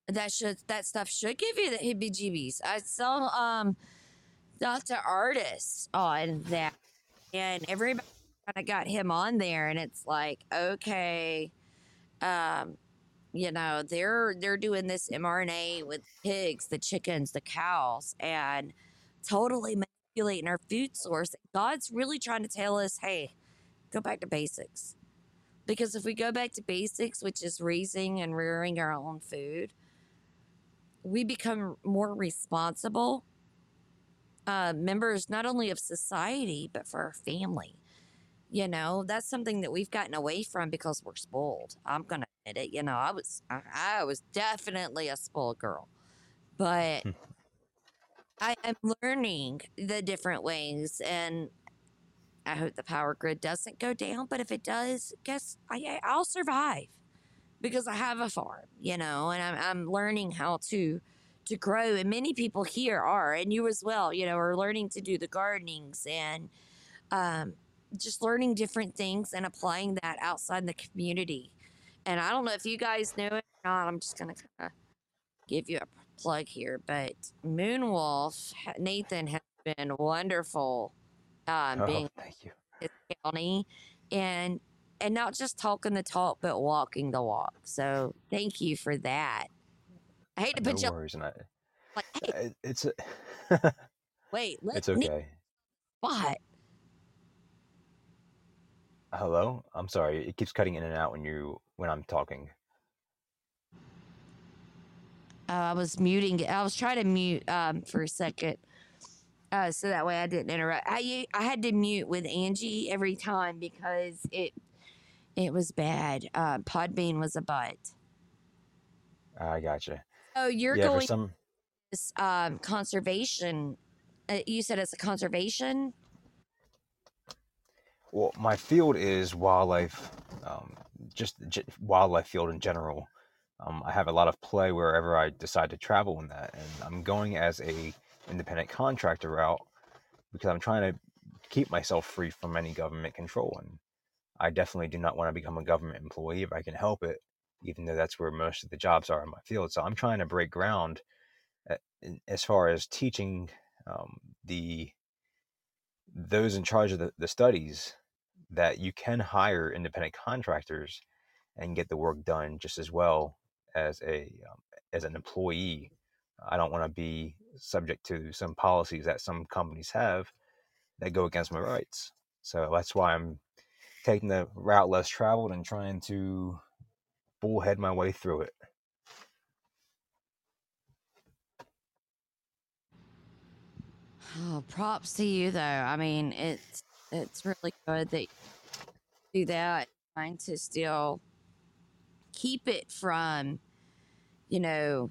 that should that stuff should give you the heebie-jeebies. I saw um Dr. Ardis on that, and everybody kind of got him on there, and it's like, okay, um, you know, they're they're doing this mRNA with pigs, the chickens, the cows, and totally manipulating our food source. God's really trying to tell us, hey, go back to basics. Because if we go back to basics, which is raising and rearing our own food, we become more responsible uh, members not only of society but for our family you know that's something that we've gotten away from because we're spoiled i'm gonna admit it. You know, I was I, I was definitely a spoiled girl, but I am learning the different ways, and I hope the power grid doesn't go down. But if it does, guess I I- I'll survive because I have a farm, you know, and I'm I'm learning how to to grow, and many people here are, and you as well, you know, are learning to do the gardenings and um, just learning different things and applying that outside the community. And I don't know if you guys know it or not. I'm just gonna kind of give you a plug here, but Moonwolf ha- Nathan has been wonderful um, Oh, being thank you. his county and and not just talking the talk, but walking the walk. So thank you for that. I hate to No put you worries, like, hey, it- it's a, wait, <laughs> let it's okay. spot. Hello, I'm sorry. It keeps cutting in and out when you when I'm talking. Uh, I was muting. I was trying to mute um, for a second, uh, so that way I didn't interrupt. I I had to mute with Angie every time because it it was bad. Uh, Podbean was a butt. I gotcha. Oh, you're yeah, for going some this um, conservation. Uh, you said it's a conservation. Well, my field is wildlife, um, just wildlife field in general. Um, I have a lot of play wherever I decide to travel in that, and I'm going as a independent contractor route because I'm trying to keep myself free from any government control. And I definitely do not want to become a government employee if I can help it, even though that's where most of the jobs are in my field. So I'm trying to break ground at, as far as teaching um, the those in charge of the, the studies that you can hire independent contractors and get the work done just as well as a um, as an employee. I don't want to be subject to some policies that some companies have that go against my rights. So that's why I'm taking the route less traveled and trying to bullhead my way through it. Oh, props to you though. I mean, it's it's really good that you do that, trying to still keep it from, you know,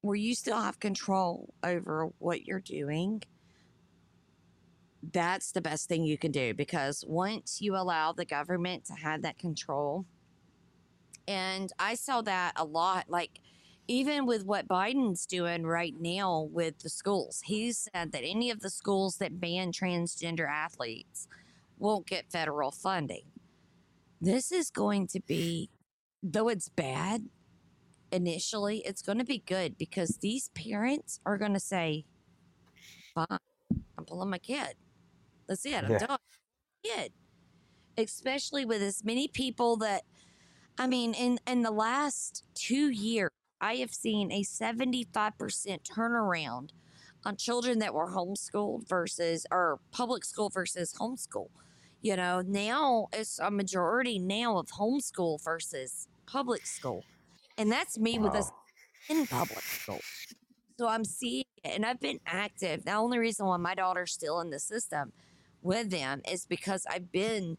where you still have control over what you're doing. That's the best thing you can do because once you allow the government to have that control, and I saw that a lot, like even with what Biden's doing right now with the schools. He said that any of the schools that ban transgender athletes won't get federal funding. This is going to be, though it's bad initially, it's going to be good because these parents are going to say, fine, I'm pulling my kid. That's it. I'm Yeah. done. Kid. Especially with as many people that I mean, in in the last two years, I have seen a seventy five percent turnaround on children that were homeschooled versus or public school versus homeschool. You know, now it's a majority now of homeschool versus public school, and that's me with us in public school. So I'm seeing it, and I've been active. The only reason why my daughter's still in the system with them is because I've been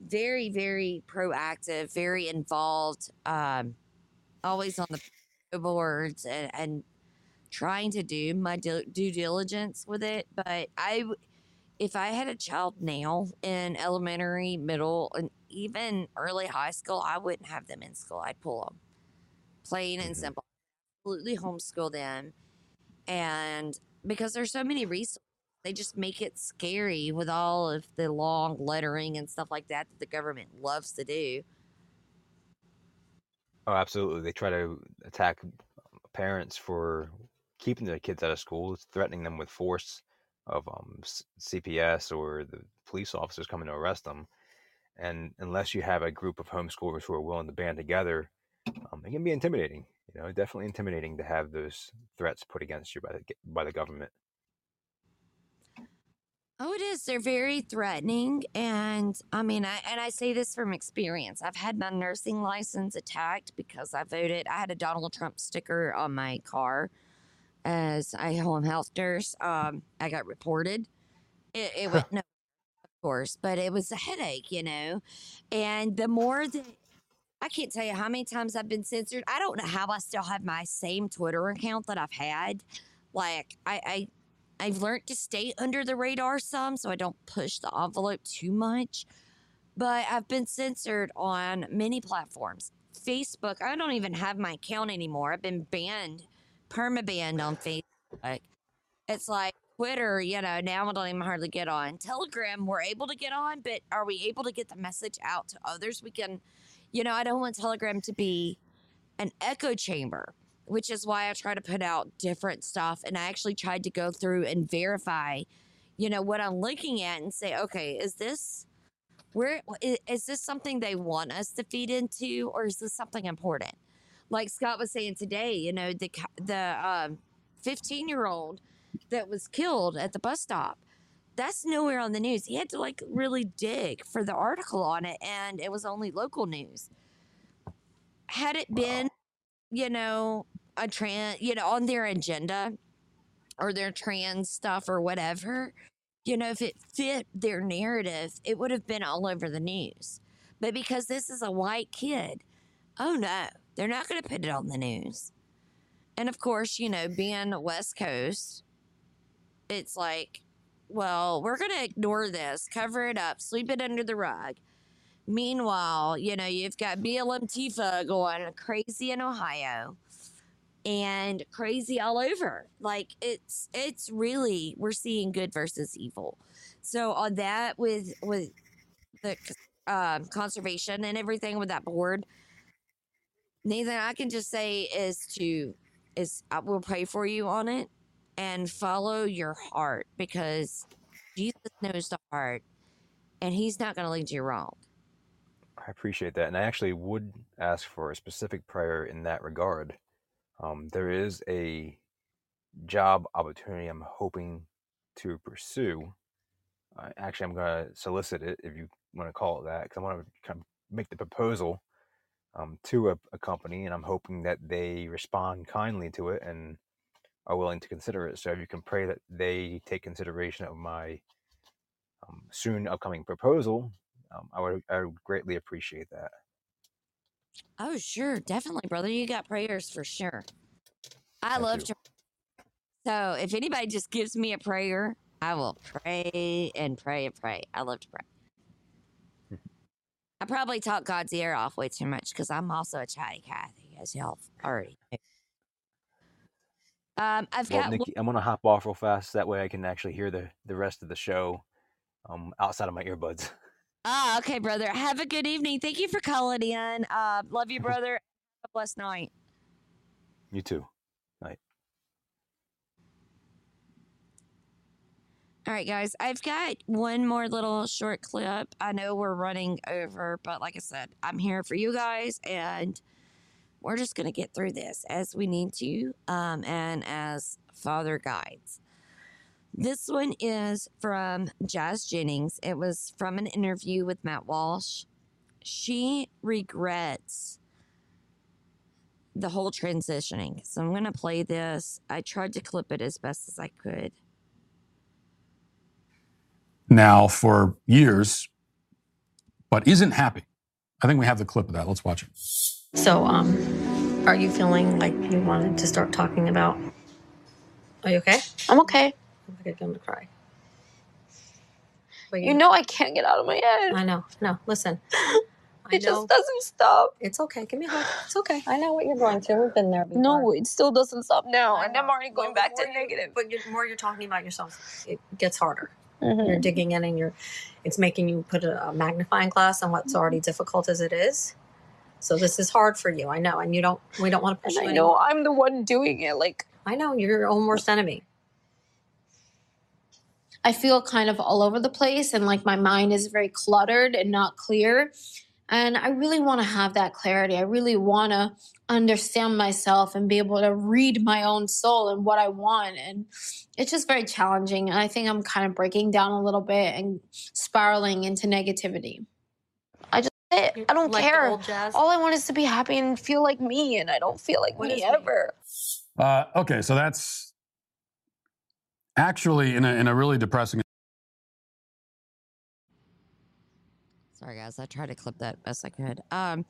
very, very proactive, very involved, um, always on the boards and, and trying to do my due, due diligence with it. But I, if I had a child now in elementary, middle, and even early high school, I wouldn't have them in school. I'd pull them, plain and mm-hmm. simple. Absolutely homeschool them, and because there's so many resources they just make it scary with all of the long lettering and stuff like that that the government loves to do. Oh, absolutely. They try to attack parents for keeping their kids out of school, threatening them with force of um, CPS or the police officers coming to arrest them. And unless you have a group of homeschoolers who are willing to band together, um, it can be intimidating. You know, definitely intimidating to have those threats put against you by the by the government. Oh, it is. They're very threatening, and I mean, I and I say this from experience. I've had my nursing license attacked because I voted. I had a Donald Trump sticker on my car as a home health nurse. Um, I got reported. It, it went no, of course, but it was a headache, you know. And the more that I can't tell you how many times I've been censored. I don't know how I still have my same Twitter account that I've had. Like I, I I've learned to stay under the radar some so I don't push the envelope too much. But I've been censored on many platforms. Facebook, I don't even have my account anymore. I've been banned, perma banned on Facebook. It's like Twitter, you know, now I don't even hardly get on. Telegram, we're able to get on, but are we able to get the message out to others? We can, you know, I don't want Telegram to be an echo chamber, which is why I try to put out different stuff. And I actually tried to go through and verify, you know, what I'm looking at and say, okay, is this where is this something they want us to feed into, or is this something important? Like Scott was saying today, you know, the the um, 15 year old that was killed at the bus stop. That's nowhere on the news. He had to like really dig for the article on it, and it was only local news. Had it been, you know, a trans, you know, on their agenda or their trans stuff or whatever, you know, if it fit their narrative, it would have been all over the news. But because this is a white kid, oh no, they're not going to put it on the news. And of course, you know, being West Coast, it's like, well, we're going to ignore this, cover it up, sweep it under the rug. Meanwhile, you know, you've got BLM Tifa going crazy in Ohio and crazy all over. Like it's it's really we're seeing good versus evil. So on that with with the um, conservation and everything with that board, Nathan, I can just say is to is I will pray for you on it and follow your heart because Jesus knows the heart and he's not going to lead you wrong. I appreciate that, and I actually would ask for a specific prayer in that regard. Um, there is a job opportunity I'm hoping to pursue. Uh, actually, I'm going to solicit it, if you want to call it that, because I want to kind of make the proposal um, to a, a company, and I'm hoping that they respond kindly to it and are willing to consider it. So if you can pray that they take consideration of my um, soon upcoming proposal, um, I would I would greatly appreciate that. Oh, sure, definitely, brother. You got prayers for sure. I Thank love to. So if anybody just gives me a prayer, I will pray and pray and pray. I love to pray. I probably talk God's ear off way too much because I'm also a chatty Cathy, as y'all already know. Um, I've Well, got Nikki, I'm gonna hop off real fast. That way, I can actually hear the the rest of the show um, outside of my earbuds. <laughs> Ah, okay, brother. Have a good evening. Thank you for calling in. Uh, love you, brother. Have a blessed night. You too. Night. All right, guys. I've got one more little short clip. I know we're running over, but like I said, I'm here for you guys, and we're just gonna get through this as we need to, um, and as Father guides. This one is from Jazz Jennings. It was from an interview with Matt Walsh. She regrets the whole transitioning. So I'm going to play this. I tried to clip it as best as I could. now for years, but isn't happy. I think we have the clip of that. Let's watch it. So, um, are you feeling like you wanted to start talking about? Are you okay? I'm okay. I'm like going to cry. But You know I can't get out of my head. I know. No, listen. <laughs> It just doesn't stop. It's okay. Give me a hug. It's okay. I know what you're going through. We've been there before. No, it still doesn't stop now, and I'm already going Well, back to you- negative. But the more you're talking about yourself, it gets harder. Mhm. You're digging in, and you're. It's making you put a, a magnifying glass on what's already difficult as it is. So this is hard for you. I know, and you don't. We don't want to push And you. I know anymore. I'm the one doing it. Like I know you're your own worst enemy. I feel kind of all over the place, and like my mind is very cluttered and not clear. And I really want to have that clarity. I really want to understand myself and be able to read my own soul and what I want. And it's just very challenging. And I think I'm kind of breaking down a little bit and spiraling into negativity. I just, I don't Like care. All I want is to be happy and feel like me, and I don't feel like What me is me? ever. Uh, okay, so that's actually in a, in a really depressing. Sorry, guys. I tried to clip that best I could. Um,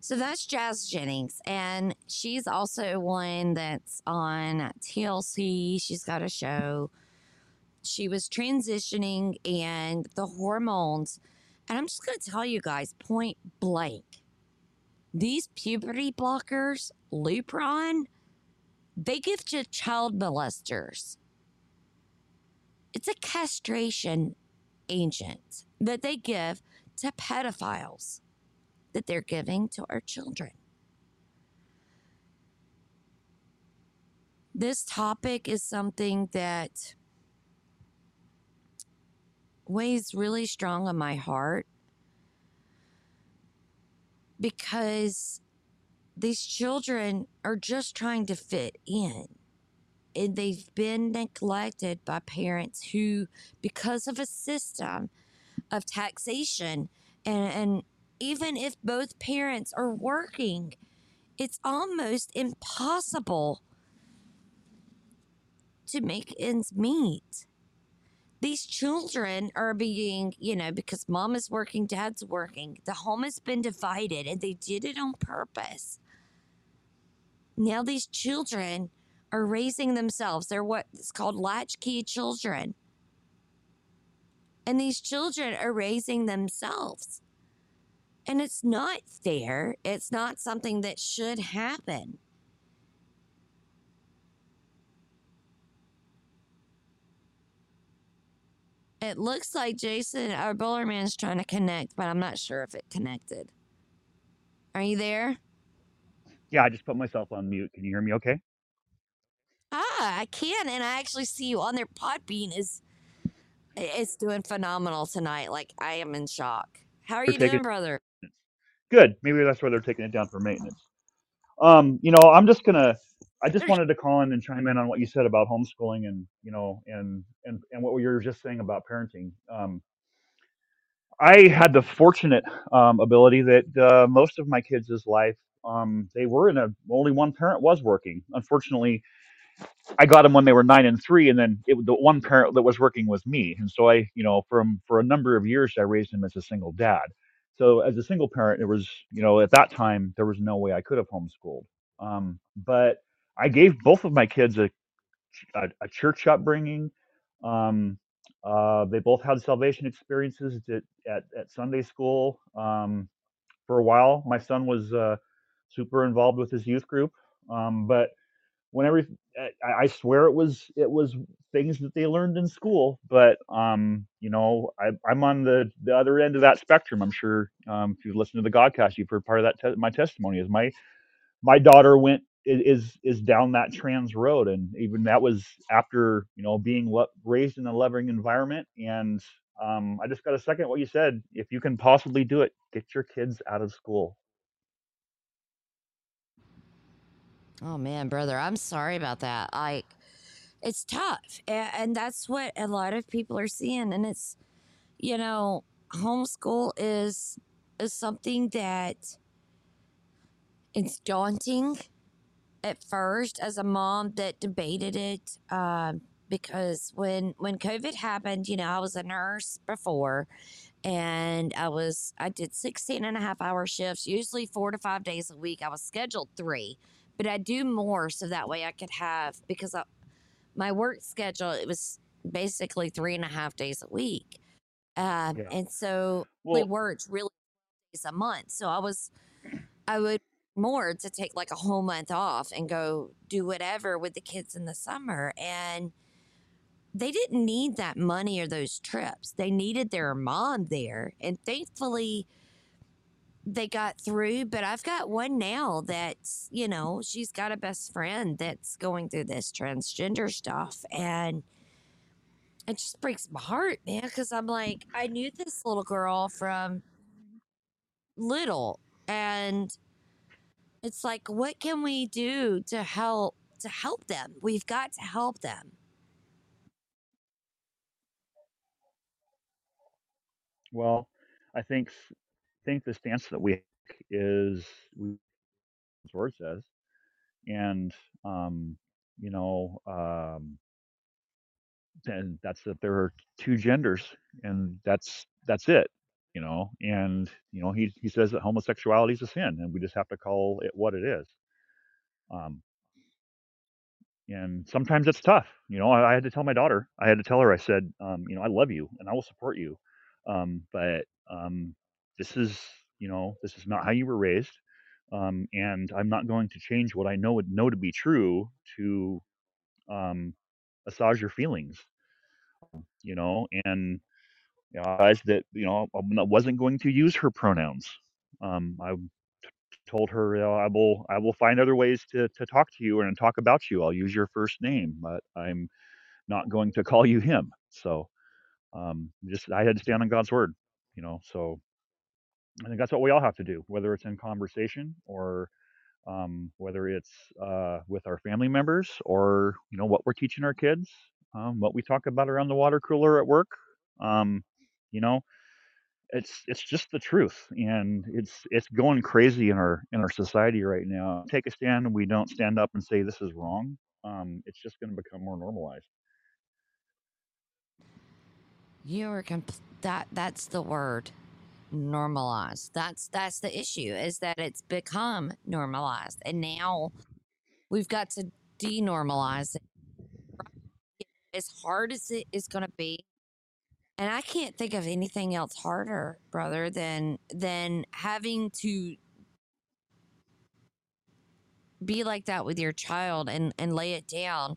So that's Jazz Jennings, and she's also one that's on TLC. She's got a show. She was transitioning, and the hormones. And I'm just going to tell you guys point blank these puberty blockers, Lupron, they give to child molesters. It's a castration agent that they give to pedophiles that they're giving to our children. This topic is something that weighs really strong on my heart because these children are just trying to fit in. And they've been neglected by parents who, because of a system of taxation, and, and even if both parents are working, it's almost impossible to make ends meet. These children are being, you know, because mom is working, dad's working, the home has been divided and they did it on purpose. Now these children are raising themselves. They're what's called latchkey children. And these children are raising themselves. And it's not fair. It's not something that should happen. It looks like Jason, our Bullerman's trying to connect, but I'm not sure if it connected. Are you there? Yeah, I just put myself on mute. Can you hear me okay? Ah, I can, and I actually see you on there. Podbean is it's doing phenomenal tonight. Like I am in shock. How are They're you doing, brother? good. Maybe that's why they're taking it down for maintenance. Um, you know, I'm just gonna. I just wanted to call in and chime in on what you said about homeschooling and you know and and and what you were just saying about parenting. Um, I had the fortunate um, ability that uh, most of my kids' life um, they were in a only one parent was working. Unfortunately, I got them when they were nine and three, and then it, the one parent that was working was me, and so I, you know, from for a number of years I raised him as a single dad. So as a single parent, it was, you know, at that time there was no way I could have homeschooled. Um, but I gave both of my kids a a, a church upbringing. Um, uh, they both had salvation experiences at at, at Sunday school. Um, for a while, my son was uh, super involved with his youth group, um, but whenever I, I swear it was it was things that they learned in school but um you know I, i'm on the the other end of that spectrum i'm sure um if you listen to the godcast you've heard part of that te- my testimony is my my daughter went is is down that trans road and even that was after you know being lo- raised in a loving environment and um i just got a second what you said if you can possibly do it get your kids out of school Oh man, brother, I'm sorry about that. Like, it's tough, a- and that's what a lot of people are seeing. And it's, you know, homeschool is is something that it's daunting at first as a mom that debated it um, because when when covid happened you know i was a nurse before and i was i did 16 and a half hour shifts usually four to five days a week i was scheduled three but i do more so that way i could have because I, my work schedule it was basically three and a half days a week um, yeah and so we worked really days a month so i was I would more to take like a whole month off and go do whatever with the kids in the summer. And they didn't need that money or those trips. They needed their mom there. And thankfully, they got through. But I've got one now that's, you know, she's got a best friend that's going through this transgender stuff. And it just breaks my heart, man, because I'm like, I knew this little girl from little. And it's like, what can we do to help to help them? We've got to help them. Well, I think think the stance that we is we word says, and um, you know, um, and that's that there are two genders, and that's that's it. you know, and you know he he says that homosexuality is a sin, and we just have to call it what it is. Um, and sometimes it's tough. You know, I, I had to tell my daughter. I had to tell her. I said, um, you know, I love you and I will support you, um, but um, this is, you know, this is not how you were raised, um, and I'm not going to change what I know would know to be true to um, assuage your feelings. You know, and you know, I realized that you know I wasn't going to use her pronouns. Um, I told her, you know, I will I will find other ways to to talk to you and talk about you. I'll use your first name, but I'm not going to call you him. So um, just I had to stand on God's word, you know. So I think that's what we all have to do, whether it's in conversation or um, whether it's uh, with our family members or you know what we're teaching our kids, um, what we talk about around the water cooler at work. Um, you know, it's it's just the truth and it's it's going crazy in our in our society right now take a stand and we don't stand up and say this is wrong um it's just going to become more normalized You're comp- that that's the word normalized. That's that's the issue is that it's become normalized and now we've got to denormalize it. As hard as it is going to be and I can't think of anything else harder, brother, than than having to be like that with your child and and lay it down.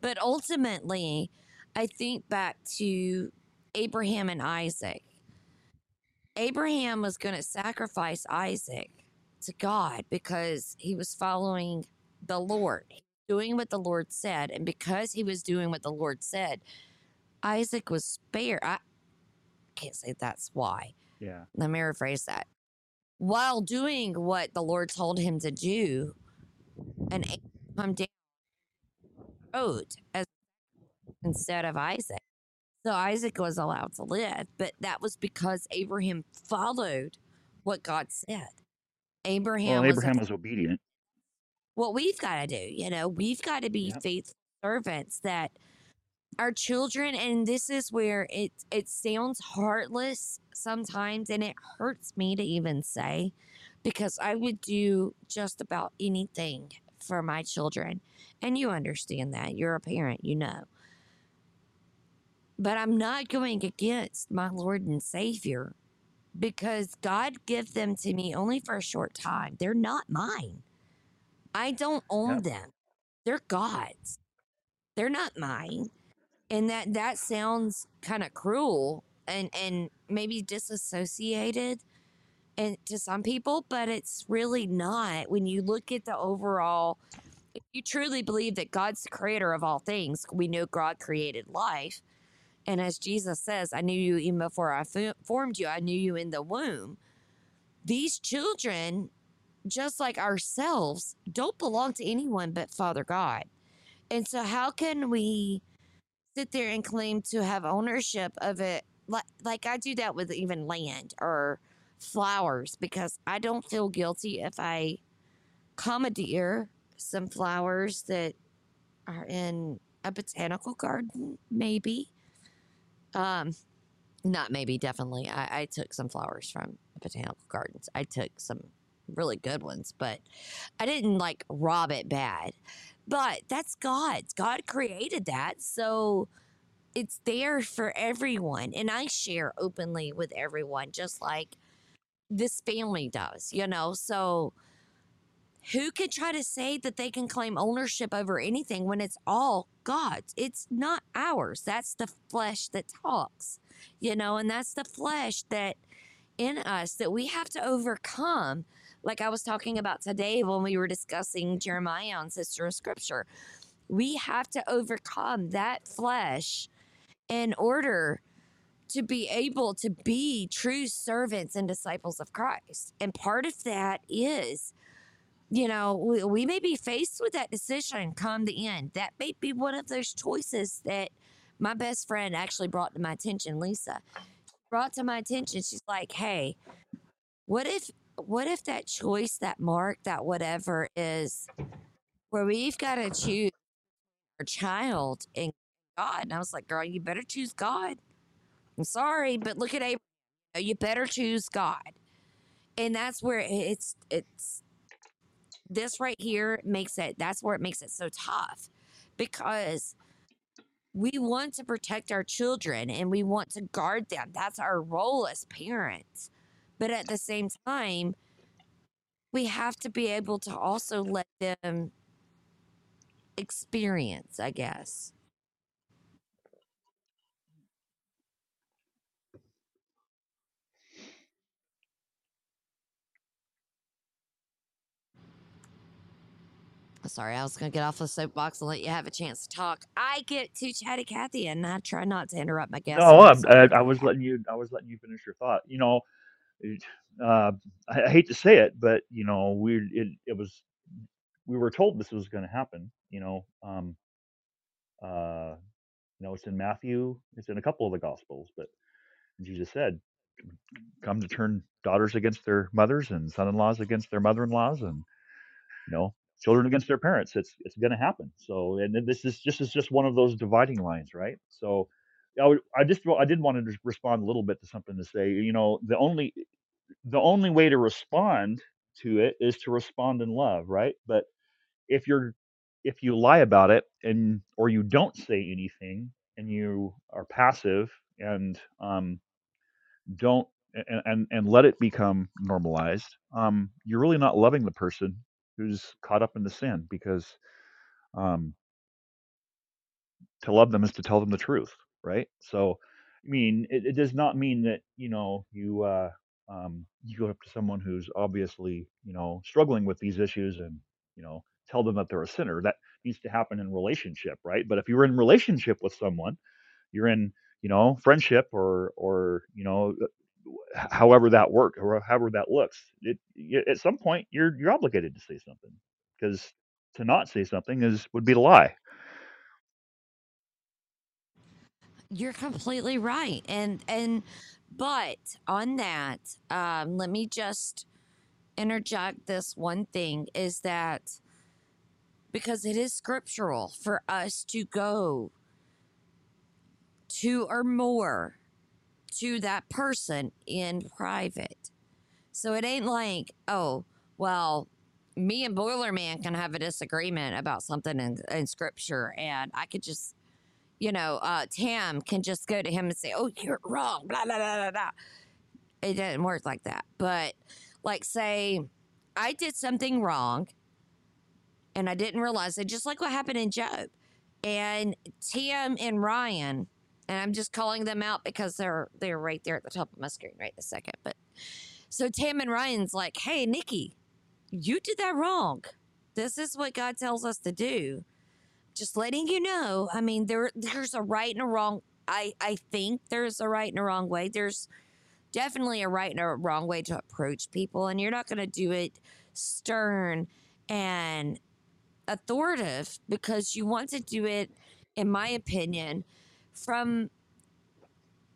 But ultimately, I think back to Abraham and Isaac. Abraham was going to sacrifice Isaac to God because he was following the Lord, doing what the Lord said, and because he was doing what the Lord said, Isaac was spared. I can't say that's why. yeah Let me rephrase that. While doing what the Lord told him to do, and come down road as instead of Isaac. So Isaac was allowed to live, but that was because Abraham followed what God said. Abraham well was abraham was obedient what we've got to do. You know, we've got to be Yep. faithful servants that our children, and this is where it it sounds heartless sometimes, and it hurts me to even say, because I would do just about anything for my children, and you understand that. You're a parent, you know. But I'm not going against my Lord and Savior because God gave them to me only for a short time. They're not mine. I don't own them. They're God's. They're not mine. And that that sounds kind of cruel and and maybe disassociated and to some people, but it's really not when you look at the overall if you truly believe that God's the creator of all things, we know God created life. And as Jesus says, I knew you even before I formed you, I knew you in the womb. These children, just like ourselves, don't belong to anyone but Father God. And so, how can we sit there and claim to have ownership of it? Like, like I do that with even land or flowers because I don't feel guilty if I commandeer some flowers that are in a botanical garden, maybe. Um, not maybe, definitely. I, I took some flowers from botanical gardens. I took some really good ones, but I didn't like rob it bad. But that's God's. God created that. So it's there for everyone. And I share openly with everyone, just like this family does, you know? So who could try to say that they can claim ownership over anything when it's all God's? It's not ours. That's the flesh that talks, you know, and that's the flesh that in us that we have to overcome. Like I was talking about today when we were discussing Jeremiah on Sister of Scripture. We have to overcome that flesh in order to be able to be true servants and disciples of Christ. And part of that is you know, we, we may be faced with that decision come the end. That may be one of those choices that my best friend actually brought to my attention, Lisa. Brought to my attention. She's like, hey, what if what if that choice, that mark, that whatever is where we've got to choose our child and God? And I was like, girl, you better choose God. I'm sorry, but look at Abraham. you better choose God. And that's where it's it's this right here makes it that's where it makes it so tough because we want to protect our children and we want to guard them. That's our role as parents. But at the same time, we have to be able to also let them experience, I guess. Sorry, I was going to get off the soapbox and let you have a chance to talk. I get too chatty Cathy and I try not to interrupt my guests. No, I, I was letting you. I was letting you finish your thought. You know, uh, I, I hate to say it, but you know, we it, it was we were told this was going to happen. You know, um, uh, you know, it's in Matthew. It's in a couple of the Gospels, but Jesus said, "Come to turn daughters against their mothers and son-in-laws against their mother-in-laws, and you know, children against their parents. It's it's going to happen. So, and this is just is just one of those dividing lines, right? So, I I just I did want to respond a little bit to something to say. You know, the only the only way to respond to it is to respond in love, right? But if you're if you lie about it and or you don't say anything and you are passive and um, don't and, and and let it become normalized um you're really not loving the person who's caught up in the sin because um to love them is to tell them the truth right? So i mean it, it does not mean that you know you uh um you go up to someone who's obviously you know struggling with these issues and you know tell them that they're a sinner. That needs to happen in relationship right? But if you're in relationship with someone you're in you know friendship or or you know however that work or however that looks it, at some point you're you're obligated to say something because to not say something is would be to lie You're completely right. And and but on that, um, let me just interject this one thing is that because it is scriptural for us to go two or more to that person in private. So it ain't like, oh, well, me and Boilerman can have a disagreement about something in, in scripture, and I could just, you know, uh, Tam can just go to him and say, oh, you're wrong, blah, blah, blah, blah, blah. It doesn't work like that. But, like, say, I did something wrong and I didn't realize it, just like what happened in Job. And Tim and Ryan, and I'm just calling them out because they're they're right there at the top of my screen right this second. But so Tam and Ryan's like, hey Nikki, you did that wrong. This is what God tells us to do. Just letting you know. I mean, there there's a right and a wrong. I I think there's a right and a wrong way. There's definitely a right and a wrong way to approach people, and you're not going to do it stern and authoritative because you want to do it, in my opinion, from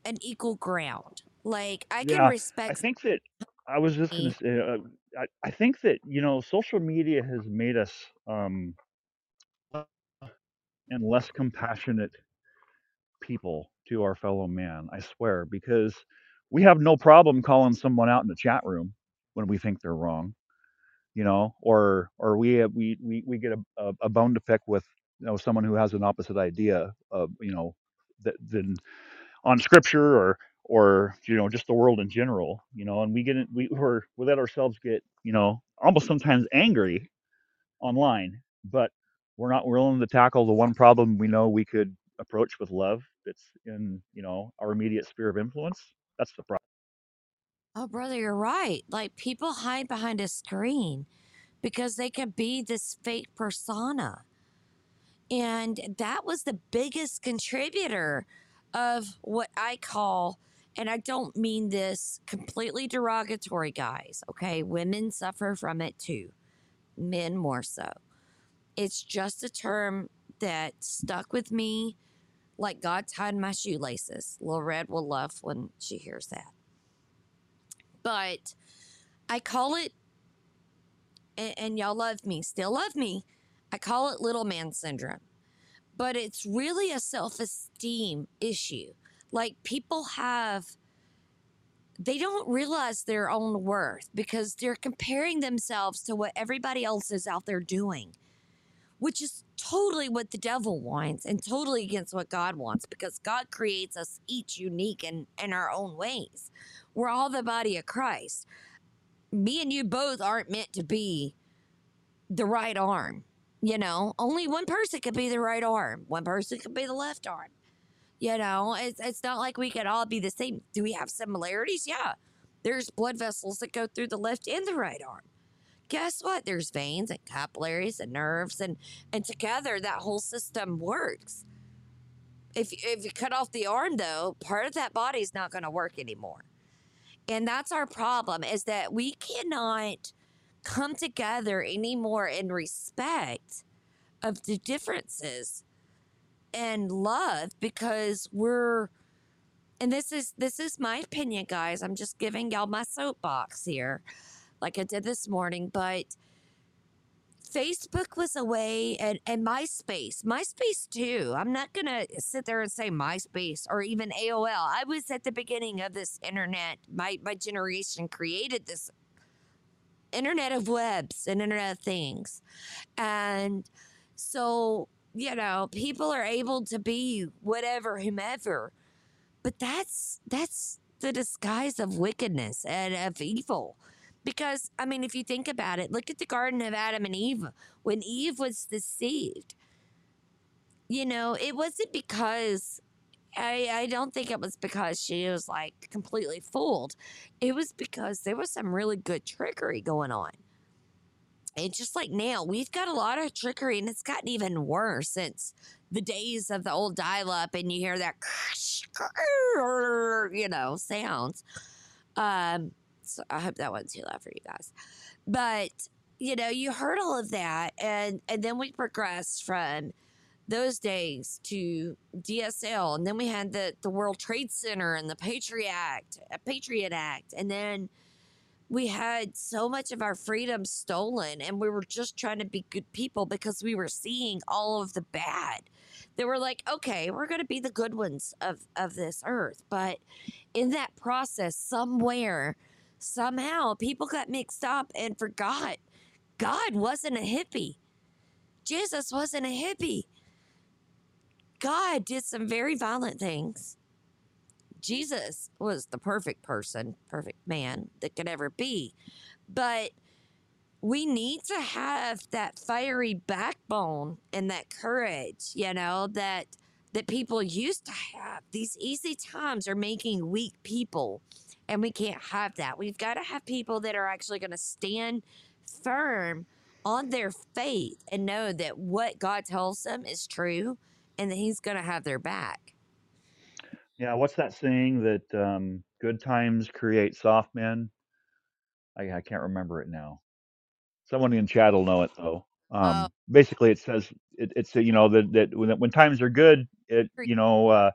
an equal ground. Like I can yeah i think that i was just going to say uh, I, I think that you know social media has made us um and less compassionate people to our fellow man i swear because we have no problem calling someone out in the chat room when we think they're wrong you know, or or we have, we we we get a, a, a bone to pick with you know someone who has an opposite idea of you know that than on scripture or or you know just the world in general, you know, and we get we we're we let ourselves get you know almost sometimes angry online, but we're not willing to tackle the one problem we know we could approach with love that's in you know our immediate sphere of influence. That's the problem. Oh, brother, you're right. Like people hide behind a screen because they can be this fake persona. And that was the biggest contributor of what I call, and I don't mean this completely derogatory, guys, okay? Women suffer from it too, men more so. It's just a term that stuck with me like God tied my shoelaces. Lil Red will love when she hears that. But I call it, and, and y'all love me, still love me. I call it little man syndrome, but it's really a self esteem issue. Like people have they don't realize their own worth because they're comparing themselves to what everybody else is out there doing, which is totally what the devil wants and totally against what God wants because God creates us each unique in, in our own ways. We're all the body of Christ. Me and you both aren't meant to be the right arm. You know, only one person could be the right arm, one person could be the left arm. You know, it's, it's not like we could all be the same. Do we have similarities? Yeah. There's blood vessels that go through the left and the right arm. Guess what? There's veins and capillaries and nerves, and, and together that whole system works. If, if you cut off the arm, though, part of that body is not going to work anymore. And that's our problem is that we cannot come together anymore in respect of the differences and love because we're and this is this is my opinion guys. I'm just giving y'all my soapbox here like i did this morning but facebook was a way and, and myspace myspace too. I'm not gonna sit there and say myspace or even aol i was at the beginning of this internet. My my generation created this internet of webs and internet of things and so you know, people are able to be whatever, whomever. But that's that's the disguise of wickedness and of evil. Because I mean, if you think about it, look at the Garden of Adam and Eve. When Eve was deceived, you know, it wasn't because I, I don't think it was because she was like completely fooled. It was because there was some really good trickery going on. And just like now, we've got a lot of trickery, and it's gotten even worse since the days of the old dial up, and you hear that, you know, sounds. Um, so I hope that wasn't too loud for you guys. But, you know, you heard all of that, and, and then we progressed from those days to DSL, and then we had the, the World Trade Center and the Patriot Act, uh, Patriot Act, and then we had so much of our freedom stolen and we were just trying to be good people because we were seeing all of the bad. They were like okay we're going to be the good ones of of this earth but in that process somewhere somehow people got mixed up and forgot. God wasn't a hippie. Jesus wasn't a hippie god did some very violent things Jesus was the perfect person, perfect man that could ever be. But we need to have that fiery backbone and that courage, you know, that that people used to have. These easy times are making weak people, and we can't have that. We've got to have people that are actually going to stand firm on their faith and know that what God tells them is true and that he's going to have their back. Yeah, what's that saying that um, good times create soft men? I, I can't remember it now. Someone in chat will know it though. Um, basically, it says it, it's you know that that when, when times are good, it you know uh,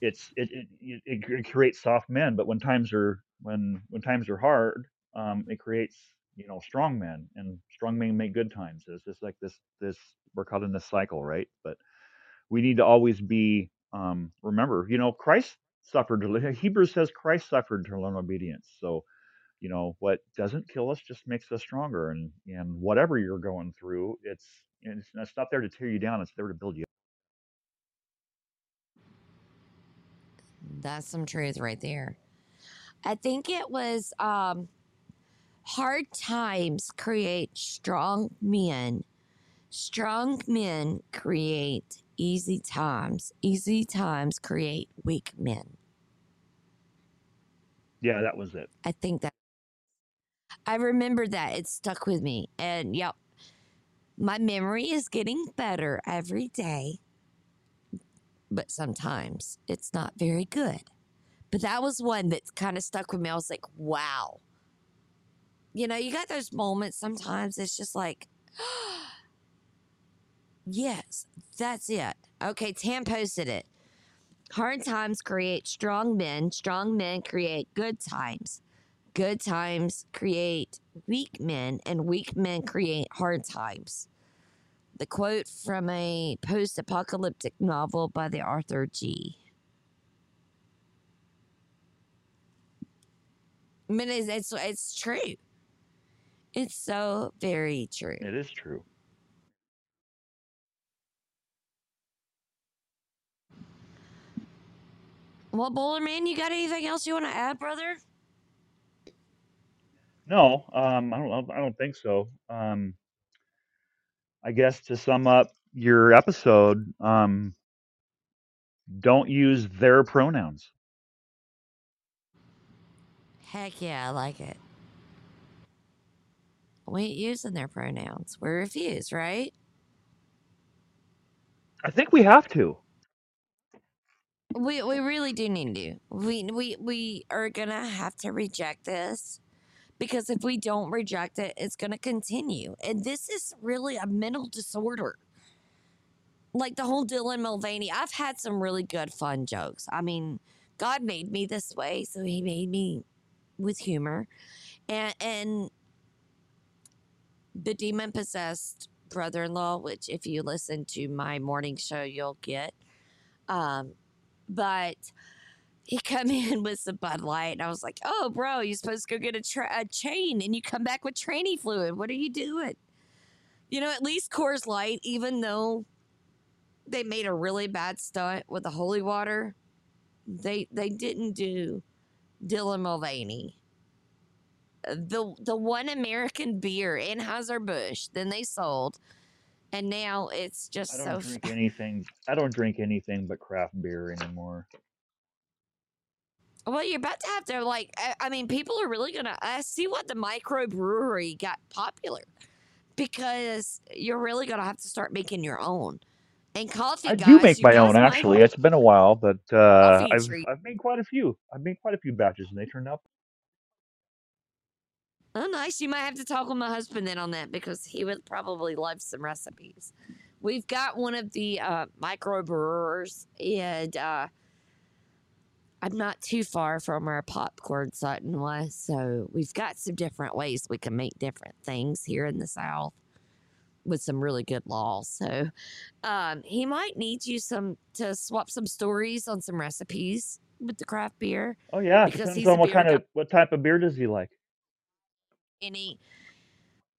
it's it, it it it creates soft men, but when times are when when times are hard, um, it creates you know strong men, and strong men make good times. It's just like this this we're caught in this cycle, right? But we need to always be um, remember, you know, Christ suffered. <laughs> Hebrews says Christ suffered to learn obedience. So, you know, what doesn't kill us just makes us stronger. And and whatever you're going through, it's it's, it's not there to tear you down. It's there to build you. Up. That's some truth right there. I think it was um, hard times create strong men. Strong men create easy times. Easy times create weak men. Yeah, that was it. I think that I remember that. It stuck with me. And yep, my memory is getting better every day. But sometimes it's not very good. But that was one that kind of stuck with me. I was like, wow. You know, you got those moments sometimes it's just like, yes, that's it. Okay, Tam posted it. Hard times create strong men. Strong men create good times. Good times create weak men, and weak men create hard times. The quote from a post apocalyptic novel by the Arthur G. I mean, it's it's, it's true. It's so very true. It is true. Well, Bowler Man, you got anything else you want to add, brother? No, um, I don't. I don't think so. Um, I guess to sum up your episode, um, don't use their pronouns. Heck yeah, I like it. We ain't using their pronouns. We refuse, right? I think we have to. We we really do need to. We we we are gonna have to reject this because if we don't reject it, it's gonna continue. And this is really a mental disorder. Like the whole Dylan Mulvaney, I've had some really good fun jokes. I mean, God made me this way, so He made me with humor, and and the demon possessed brother-in-law, which if you listen to my morning show, you'll get. Um, but he come <laughs> in with some Bud Light, and I was like, "Oh, bro, you're supposed to go get a, tra- a chain, and you come back with tranny fluid. What are you doing?" You know, at least Coors Light, even though they made a really bad stunt with the holy water, they they didn't do Dylan Mulvaney. The the one American beer Anheuser Busch, then they sold, and now it's just I don't drink <laughs> anything. I don't drink anything but craft beer anymore. Well, you're about to have to like. I, I mean, people are really gonna uh, see what the microbrewery got popular because you're really gonna have to start making your own. And coffee, I guys, do make my own actually. It's been a while, but uh, I've. I've made quite a few. I've made quite a few batches, and they turned out. Oh, nice. You might have to talk with my husband then on that because he would probably love some recipes. We've got one of the uh, microbrewers, and uh, I'm not too far from where Popcorn Sutton was, so we've got some different ways we can make different things here in the South with some really good laws. So um, he might need you some to swap some stories on some recipes with the craft beer. Oh yeah, because depends he's on what kind guy. of what type of beer does he like. And he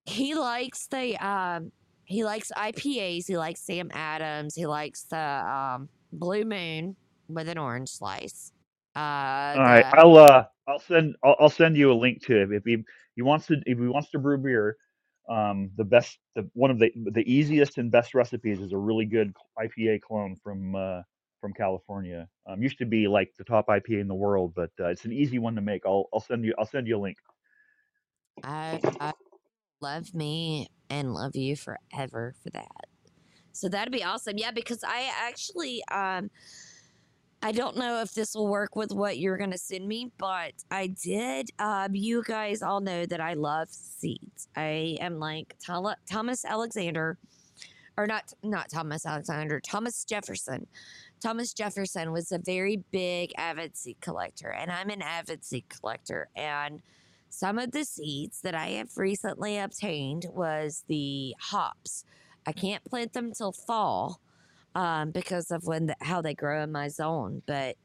he likes the um he likes IPAs. He likes Sam Adams. He likes the um Blue Moon with an orange slice. Uh, All right, the- I'll uh I'll send I'll, I'll send you a link to it if he he wants to if he wants to brew beer. Um, the best the one of the the easiest and best recipes is a really good IPA clone from uh from California. Um, used to be like the top IPA in the world, but uh, it's an easy one to make. I'll I'll send you I'll send you a link. I, I love me and love you forever for that. So that'd be awesome. Yeah, because I actually um I don't know if this will work with what you're gonna send me, but I did. Um, you guys all know that I love seeds. I am like Thomas Alexander, or not not Thomas Alexander, Thomas Jefferson. Thomas Jefferson was a very big avid seed collector, and I'm an avid seed collector. And some of the seeds that I have recently obtained was the hops. I can't plant them till fall um, because of when the, how they grow in my zone. But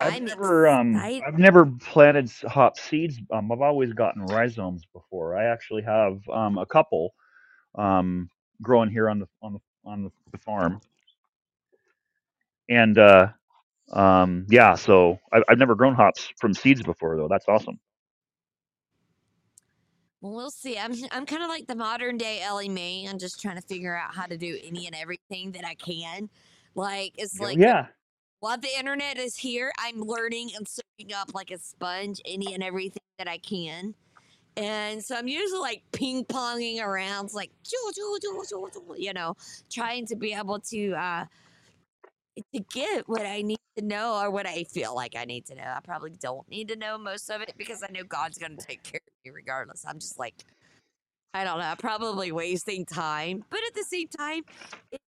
I've I'm never um. I've never planted s- hop seeds. Um, I've always gotten rhizomes before. I actually have um a couple um growing here on the on the on the, the farm. And uh um yeah, so I, I've never grown hops from seeds before though. That's awesome. Well, we'll see. I'm <laughs> I'm kind of like the modern day Ellie Mae. I'm just trying to figure out how to do any and everything that I can. Like it's like yeah. while the internet is here, I'm learning and soaking up like a sponge any and everything that I can. And so I'm usually like ping ponging around, like you know, trying to be able to uh to get what I need to know or what I feel like I need to know. I probably don't need to know most of it because I know God's going to take care of regardless. I'm just like, I don't know, probably wasting time. But at the same time, it,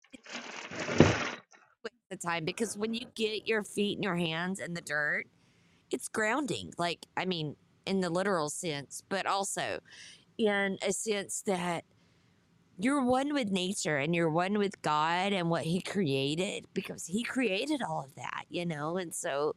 the time because when you get your feet and your hands in the dirt, it's grounding. Like, I mean, in the literal sense, but also in a sense that you're one with nature and you're one with God and what He created because He created all of that, you know? And so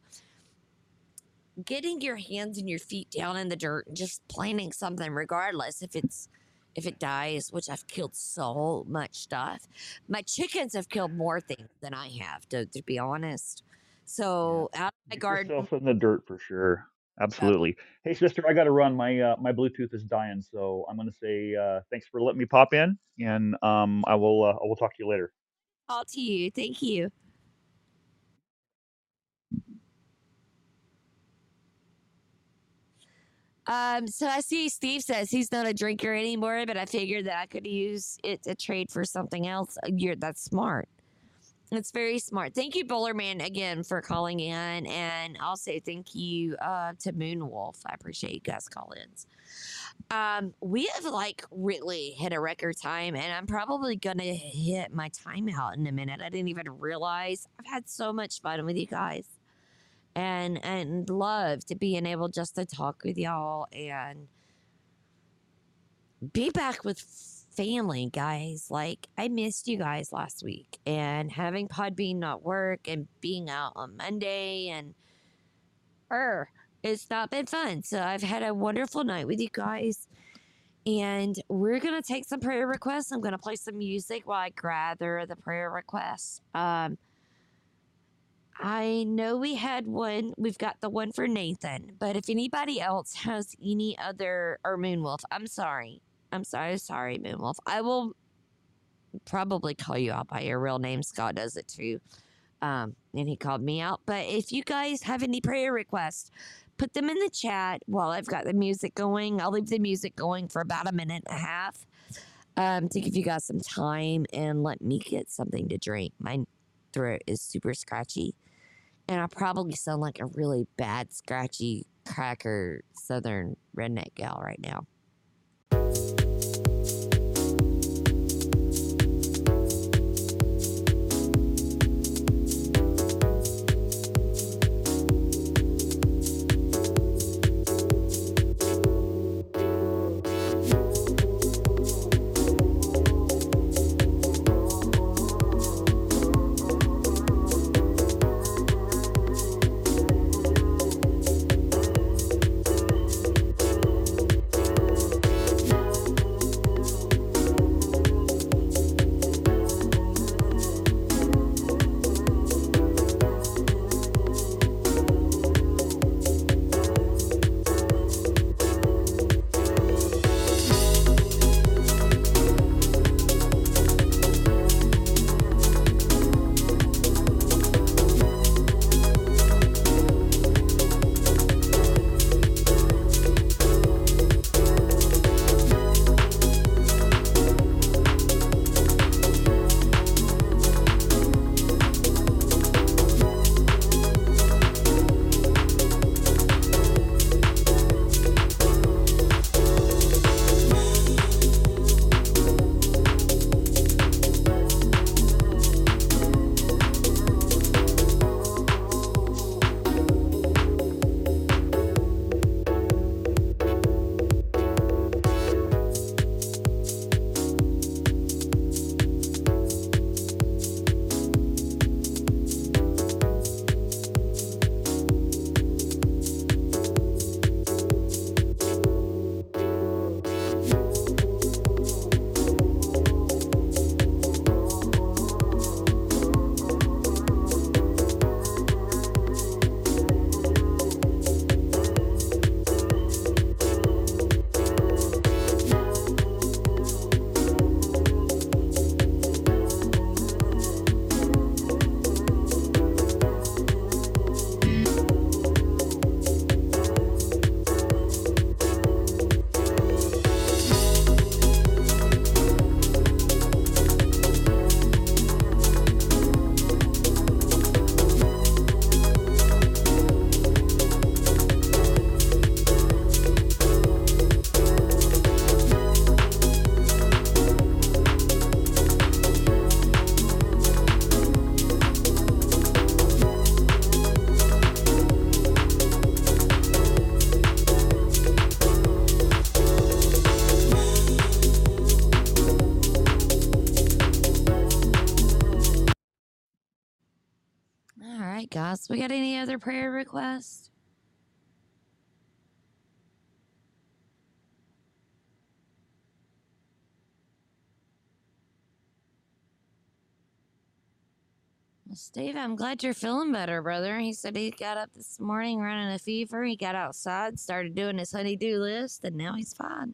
getting your hands and your feet down in the dirt and just planting something, regardless if it's if it dies, which I've killed so much stuff. My chickens have killed more things than I have, to, to be honest. So out of my Get garden, yourself in the dirt for sure. Absolutely. Hey, sister, I got to run. My uh, my Bluetooth is dying, so I'm going to say uh, thanks for letting me pop in, and um, I will uh, I will talk to you later. all to you. Thank you. Um, so I see Steve says he's not a drinker anymore, but I figured that I could use it to trade for something else. Uh, You're that's smart. It's very smart. Thank you, Bowlerman, again for calling in, and also thank you uh, to Moonwolf. I appreciate you guys call-ins. Um, we have like really hit a record time, and I'm probably gonna hit my timeout in a minute. I didn't even realize I've had so much fun with you guys, and and love to being able just to talk with y'all and be back with family, guys. Like I missed you guys last week, and having Podbean not work and being out on Monday and er, it's not been fun. So I've had a wonderful night with you guys. And we're gonna take some prayer requests. I'm gonna play some music while I gather the prayer requests. Um, I know we had one. We've got the one for Nathan, but if anybody else has any other or Moonwolf, I'm sorry. I'm sorry, sorry, Moonwolf. I will probably call you out by your real name. Scott does it too. Um, and he called me out. But if you guys have any prayer requests, put them in the chat while I've got the music going. I'll leave the music going for about a minute and a half um, to give you guys some time and let me get something to drink. My throat is super scratchy, and I probably sound like a really bad, scratchy cracker southern redneck gal right now. prayer request? Steve, I'm glad you're feeling better, brother. He said he got up this morning running a fever. He got outside, started doing his honeydew list, and now he's fine.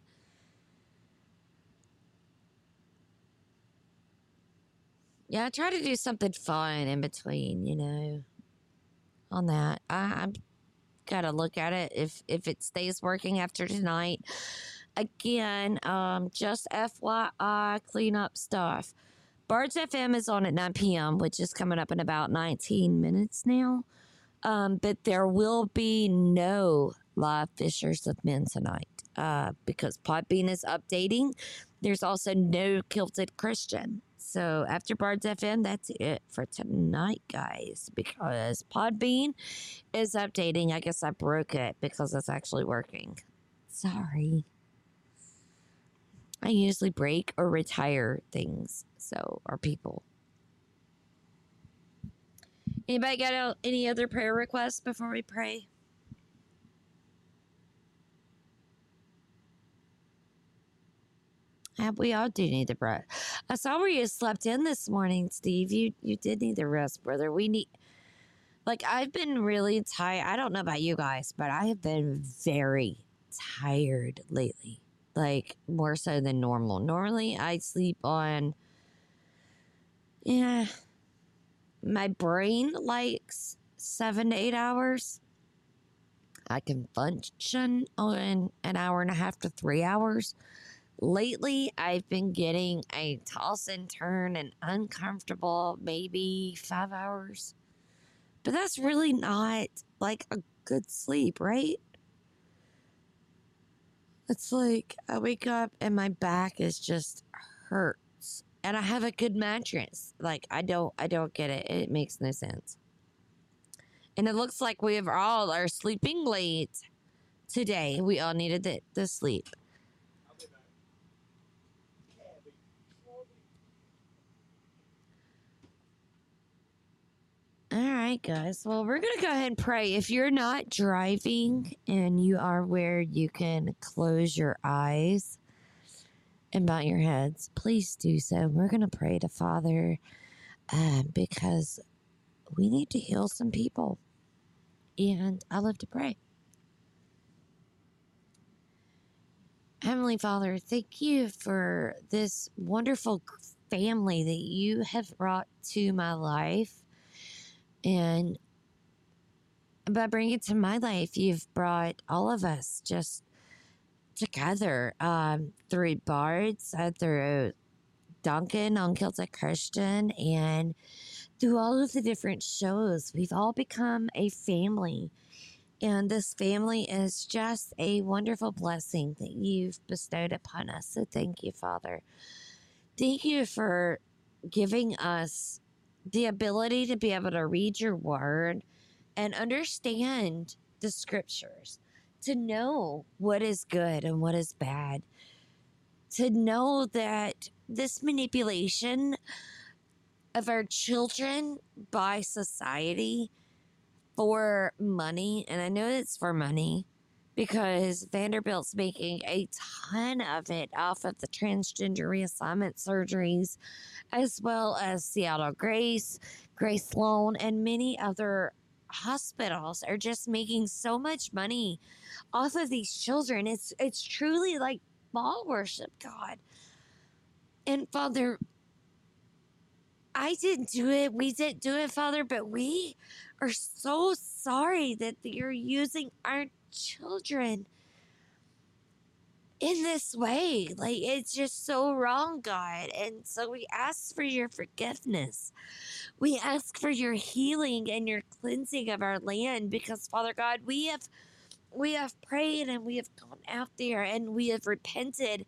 Yeah, I try to do something fun in between, you know on that. I, I've got to look at it if if it stays working after tonight. Again, um, just FYI, clean up stuff. Bards FM is on at 9 p.m., which is coming up in about 19 minutes now. Um, but there will be no live Fishers of Men tonight uh, because Podbean is updating. There's also no Kilted Christian. So after Bards FM, that's it for tonight, guys, because Podbean is updating. I guess I broke it because it's actually working. Sorry. I usually break or retire things, so or people. Anybody got any other prayer requests before we pray? We all do need the rest. I saw where you slept in this morning, Steve. You you did need the rest, brother. We need like I've been really tired. I don't know about you guys, but I have been very tired lately. Like more so than normal. Normally I sleep on yeah. My brain likes seven to eight hours. I can function on an hour and a half to three hours. Lately, I've been getting a toss and turn and uncomfortable, maybe five hours. But that's really not like a good sleep, right? It's like I wake up and my back is just hurts. And I have a good mattress. Like I don't I don't get it. It makes no sense. And it looks like we have all are sleeping late today. We all needed the, the sleep. All right, guys. Well, we're going to go ahead and pray. If you're not driving and you are where you can close your eyes and bow your heads, please do so. We're going to pray to Father uh, because we need to heal some people. And I love to pray. Heavenly Father, thank you for this wonderful family that you have brought to my life. And by bringing it to my life, you've brought all of us just together um, through Bards, uh, through Duncan on Kilted Christian, and through all of the different shows. We've all become a family. And this family is just a wonderful blessing that you've bestowed upon us. So thank you, Father. Thank you for giving us the ability to be able to read your word and understand the scriptures, to know what is good and what is bad, to know that this manipulation of our children by society for money, and I know it's for money because Vanderbilt's making a ton of it off of the transgender reassignment surgeries, as well as Seattle Grace, Grace Sloan, and many other hospitals are just making so much money off of these children. It's it's truly like Baal worship, God. And Father, I didn't do it. We didn't do it, Father, but we are so sorry that you're using our children in this way. Like, it's just so wrong, God. And so we ask for your forgiveness. We ask for your healing and your cleansing of our land because, Father God, we have. We have prayed and we have gone out there and we have repented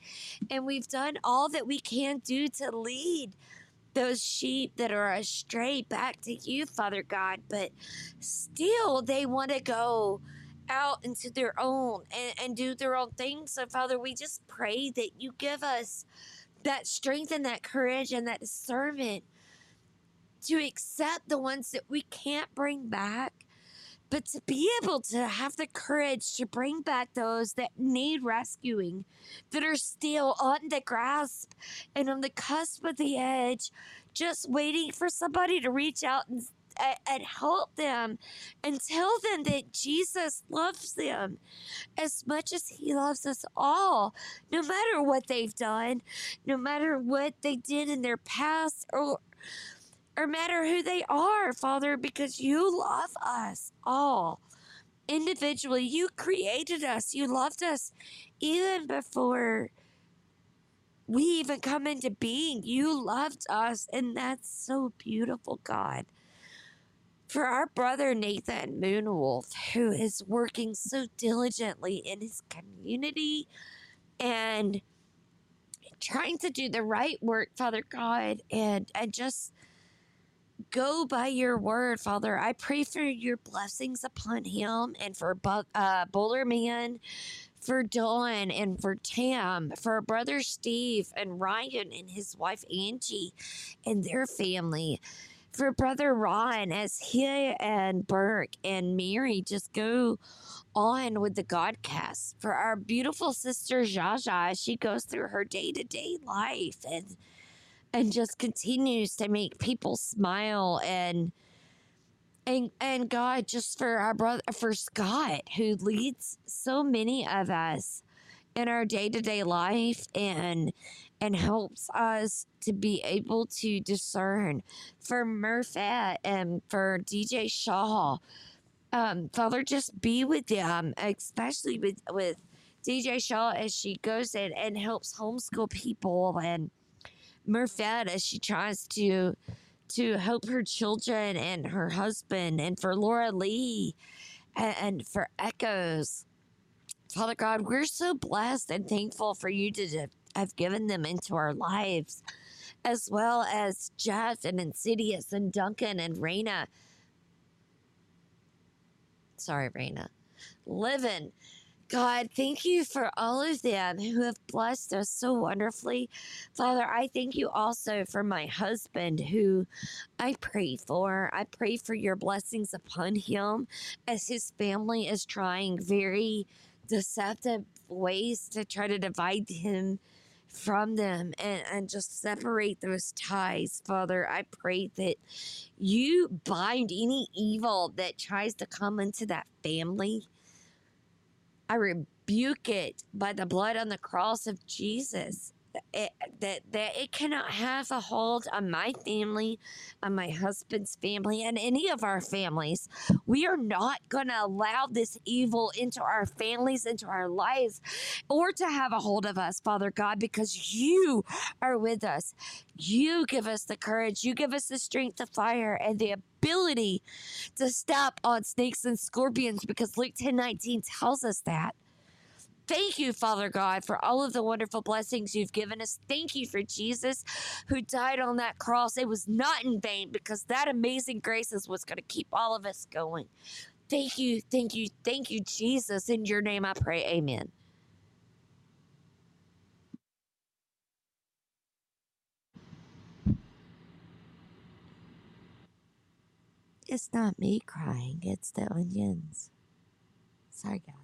and we've done all that we can do to lead those sheep that are astray back to you, Father God. But still, they want to go out into their own and, and do their own thing. So, Father, we just pray that you give us that strength and that courage and that discernment to accept the ones that we can't bring back, but to be able to have the courage to bring back those that need rescuing, that are still on the grasp and on the cusp of the edge, just waiting for somebody to reach out and and help them and tell them that Jesus loves them as much as He loves us all, no matter what they've done, no matter what they did in their past or or matter who they are, Father, because you love us all individually. You created us, you loved us even before we even come into being. You loved us, and that's so beautiful, God. For our brother Nathan Moonwolf, who is working so diligently in his community and trying to do the right work, Father God, and and just go by your word, Father. I pray for your blessings upon him and for Bu- uh, Bowler Man, for Dawn and for Tam, for brother Steve and Ryan and his wife Angie and their family. For brother Ron, as he and Burke and Mary just go on with the Godcast. For our beautiful sister Jaja, she goes through her day to day life and and just continues to make people smile and and and God just for our brother for Scott who leads so many of us in our day-to-day life and and helps us to be able to discern for Murphat and for DJ Shaw. Um, Father, just be with them, especially with with DJ Shaw as she goes in and helps homeschool people and Murphet as she tries to to help her children and her husband and for Laura Lee and, and for Echoes. Father God, we're so blessed and thankful for you to have given them into our lives, as well as Jeff and Insidious and Duncan and Raina. Sorry, Raina. Living God, thank you for all of them who have blessed us so wonderfully. Father, I thank you also for my husband who I pray for. I pray for your blessings upon him as his family is trying very deceptive ways to try to divide him from them and, and just separate those ties, Father. I pray that you bind any evil that tries to come into that family. I rebuke it by the blood on the cross of Jesus. It, that that it cannot have a hold on my family, on my husband's family, and any of our families. We are not going to allow this evil into our families, into our lives, or to have a hold of us, Father God, because you are with us. You give us the courage, you give us the strength to fire and the ability to step on snakes and scorpions because Luke 10 19 tells us that. Thank you, Father God, for all of the wonderful blessings you've given us. Thank you for Jesus who died on that cross. It was not in vain because that amazing grace is what's going to keep all of us going. Thank you, thank you, thank you, Jesus. In your name I pray, amen. It's not me crying, it's the onions. Sorry, guys.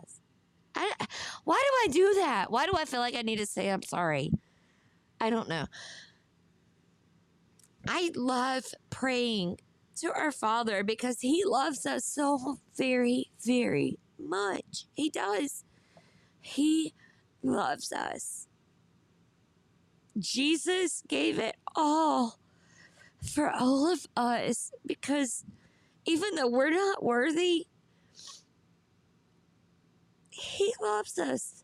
I, why do I do that? Why do I feel like I need to say I'm sorry? I don't know. I love praying to our Father because He loves us so very, very much. He does. He loves us. Jesus gave it all for all of us because even though we're not worthy, He loves us.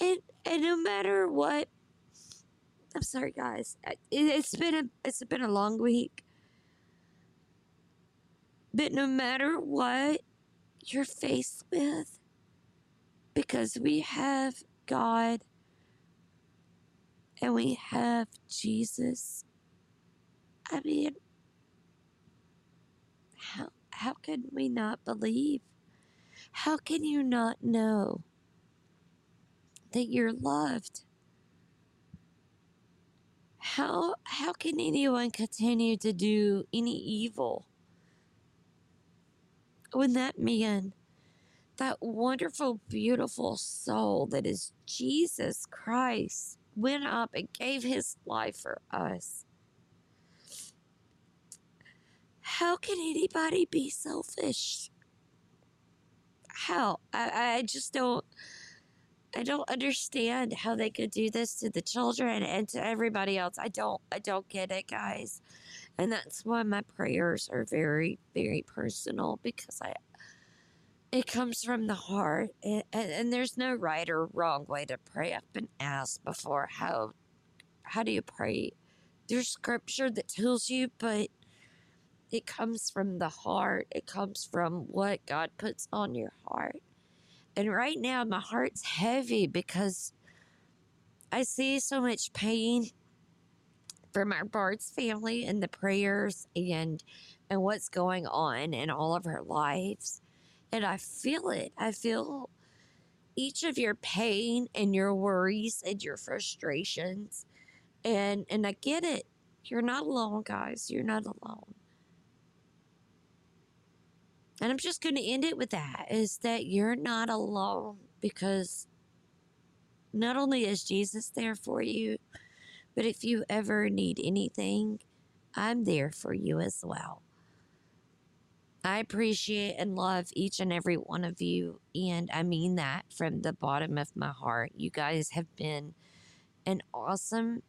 And and no matter what, I'm sorry, guys. It, it's been a it's been a long week. But no matter what you're faced with, because we have God and we have Jesus. I mean, how how can we not believe? How can you not know that you're loved? How how can anyone continue to do any evil when that man, that wonderful, beautiful soul that is Jesus Christ, went up and gave his life for us. How can anybody be selfish? How? I, I just don't. I don't understand how they could do this to the children and to everybody else. I don't I don't get it, guys. And that's why my prayers are very very personal because I it comes from the heart and, and, and there's no right or wrong way to pray. I've been asked before how how do you pray? There's scripture that tells you, but it comes from the heart. It comes from what God puts on your heart. And right now, my heart's heavy because I see so much pain from our Bard's family and the prayers and and what's going on in all of our lives. And I feel it. I feel each of your pain and your worries and your frustrations. And and I get it. You're not alone, guys. You're not alone. And I'm just going to end it with that is that you're not alone because not only is Jesus there for you, but if you ever need anything, I'm there for you as well. I appreciate and love each and every one of you. And I mean that from the bottom of my heart. You guys have been an awesome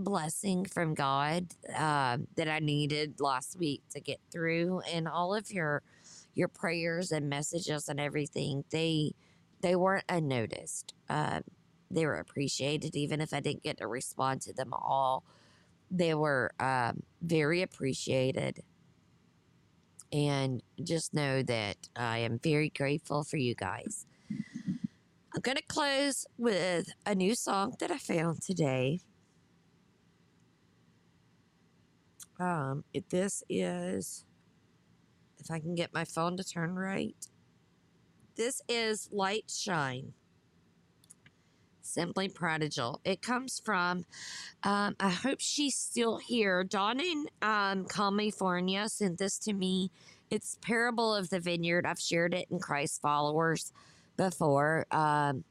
blessing from God uh, that I needed last week to get through, and all of your your prayers and messages and everything they they weren't unnoticed. Uh, they were appreciated, even if I didn't get to respond to them all. They were um, very appreciated, and just know that I am very grateful for you guys. I'm going to close with a new song that I found today. Um, it, this is, if I can get my phone to turn right, this is Light Shine. Simply Prodigal. It comes from, um, I hope she's still here. Dawn in um, California sent this to me. It's Parable of the Vineyard. I've shared it in Christ followers before. Um,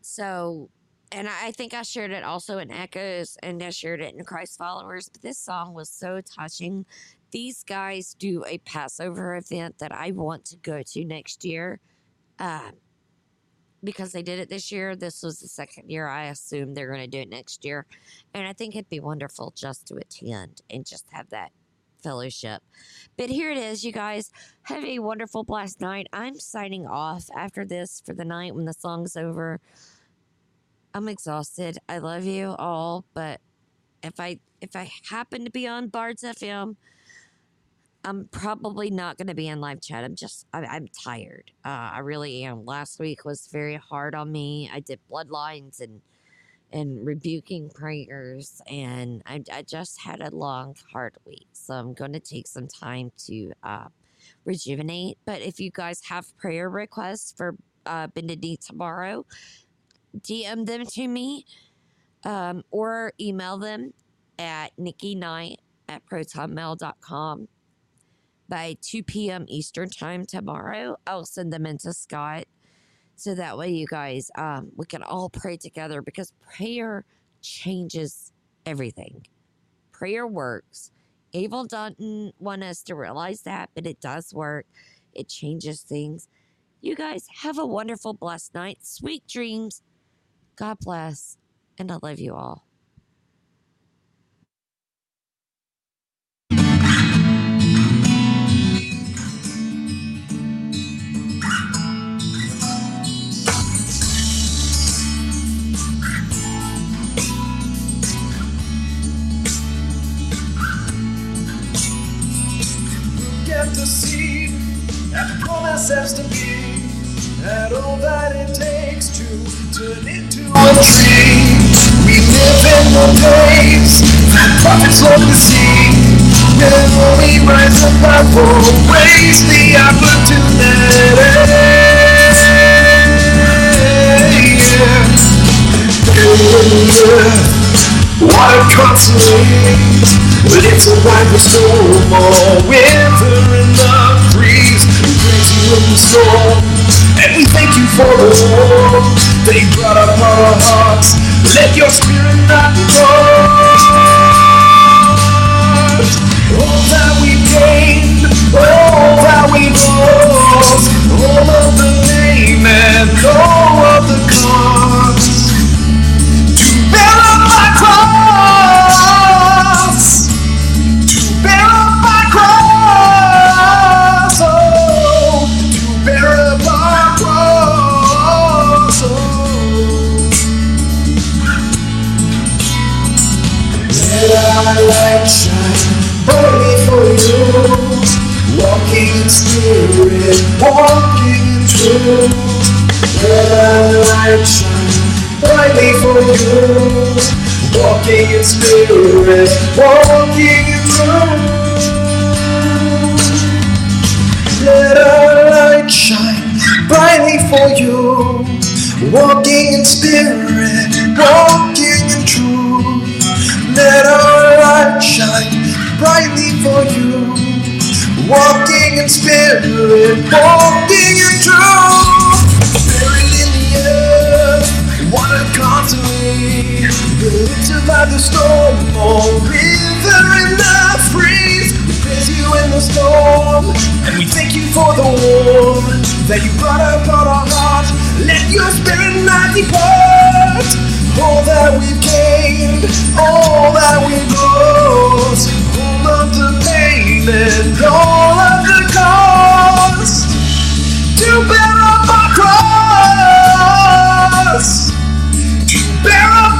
so and I think I shared it also in Echoes and I shared it in Christ Followers. But this song was so touching. These guys do a Passover event that I want to go to next year. Uh, because they did it this year. This was the second year. I assume they're going to do it next year. And I think it'd be wonderful just to attend and just have that fellowship. But here it is, you guys. Have a wonderful, blessed night. I'm signing off after this for the night when the song's over. I'm exhausted. I love you all, but if I if I happen to be on Bards FM, I'm probably not going to be in live chat. I'm just I, I'm tired. Uh, I really am. Last week was very hard on me. I did bloodlines and and rebuking prayers, and I, I just had a long hard week. So I'm going to take some time to uh, rejuvenate. But if you guys have prayer requests for uh, Benedict tomorrow, DM them to me um, or email them at Nikki Knight at protonmail.com. By 2 p.m. Eastern Time tomorrow, I'll send them into Scott. So that way, you guys, um, we can all pray together because prayer changes everything. Prayer works. Abel doesn't want us to realize that, but it does work. It changes things. You guys have a wonderful, blessed night. Sweet dreams. God bless, and I love you all. Get to see that promise has to be and all that it takes to into a tree. We live in the days that long to see. When we rise the opportunity. Water constantly, but it's a wide storm, more winter enough. in the storm. And we thank you for the war that you brought up our hearts. Let your spirit not depart. All that we gained, Light shine brightly for you. Walking in spirit, walking in truth. Let our light shine brightly for you. Walking in spirit, walking in truth. Let our light shine brightly for you. Walking in spirit, walking in truth. Let our light shine brightly for you. Walking in spirit, walking in truth. Buried in the earth, water constantly. Built to survive the storm, oh river in the freeze. We praise you in the storm, and we thank you for the warmth that you brought upon our hearts. Let your spirit not depart all that we've gained, all that we've lost, all of the pain and all of the cost to bear up our cross, to bear up.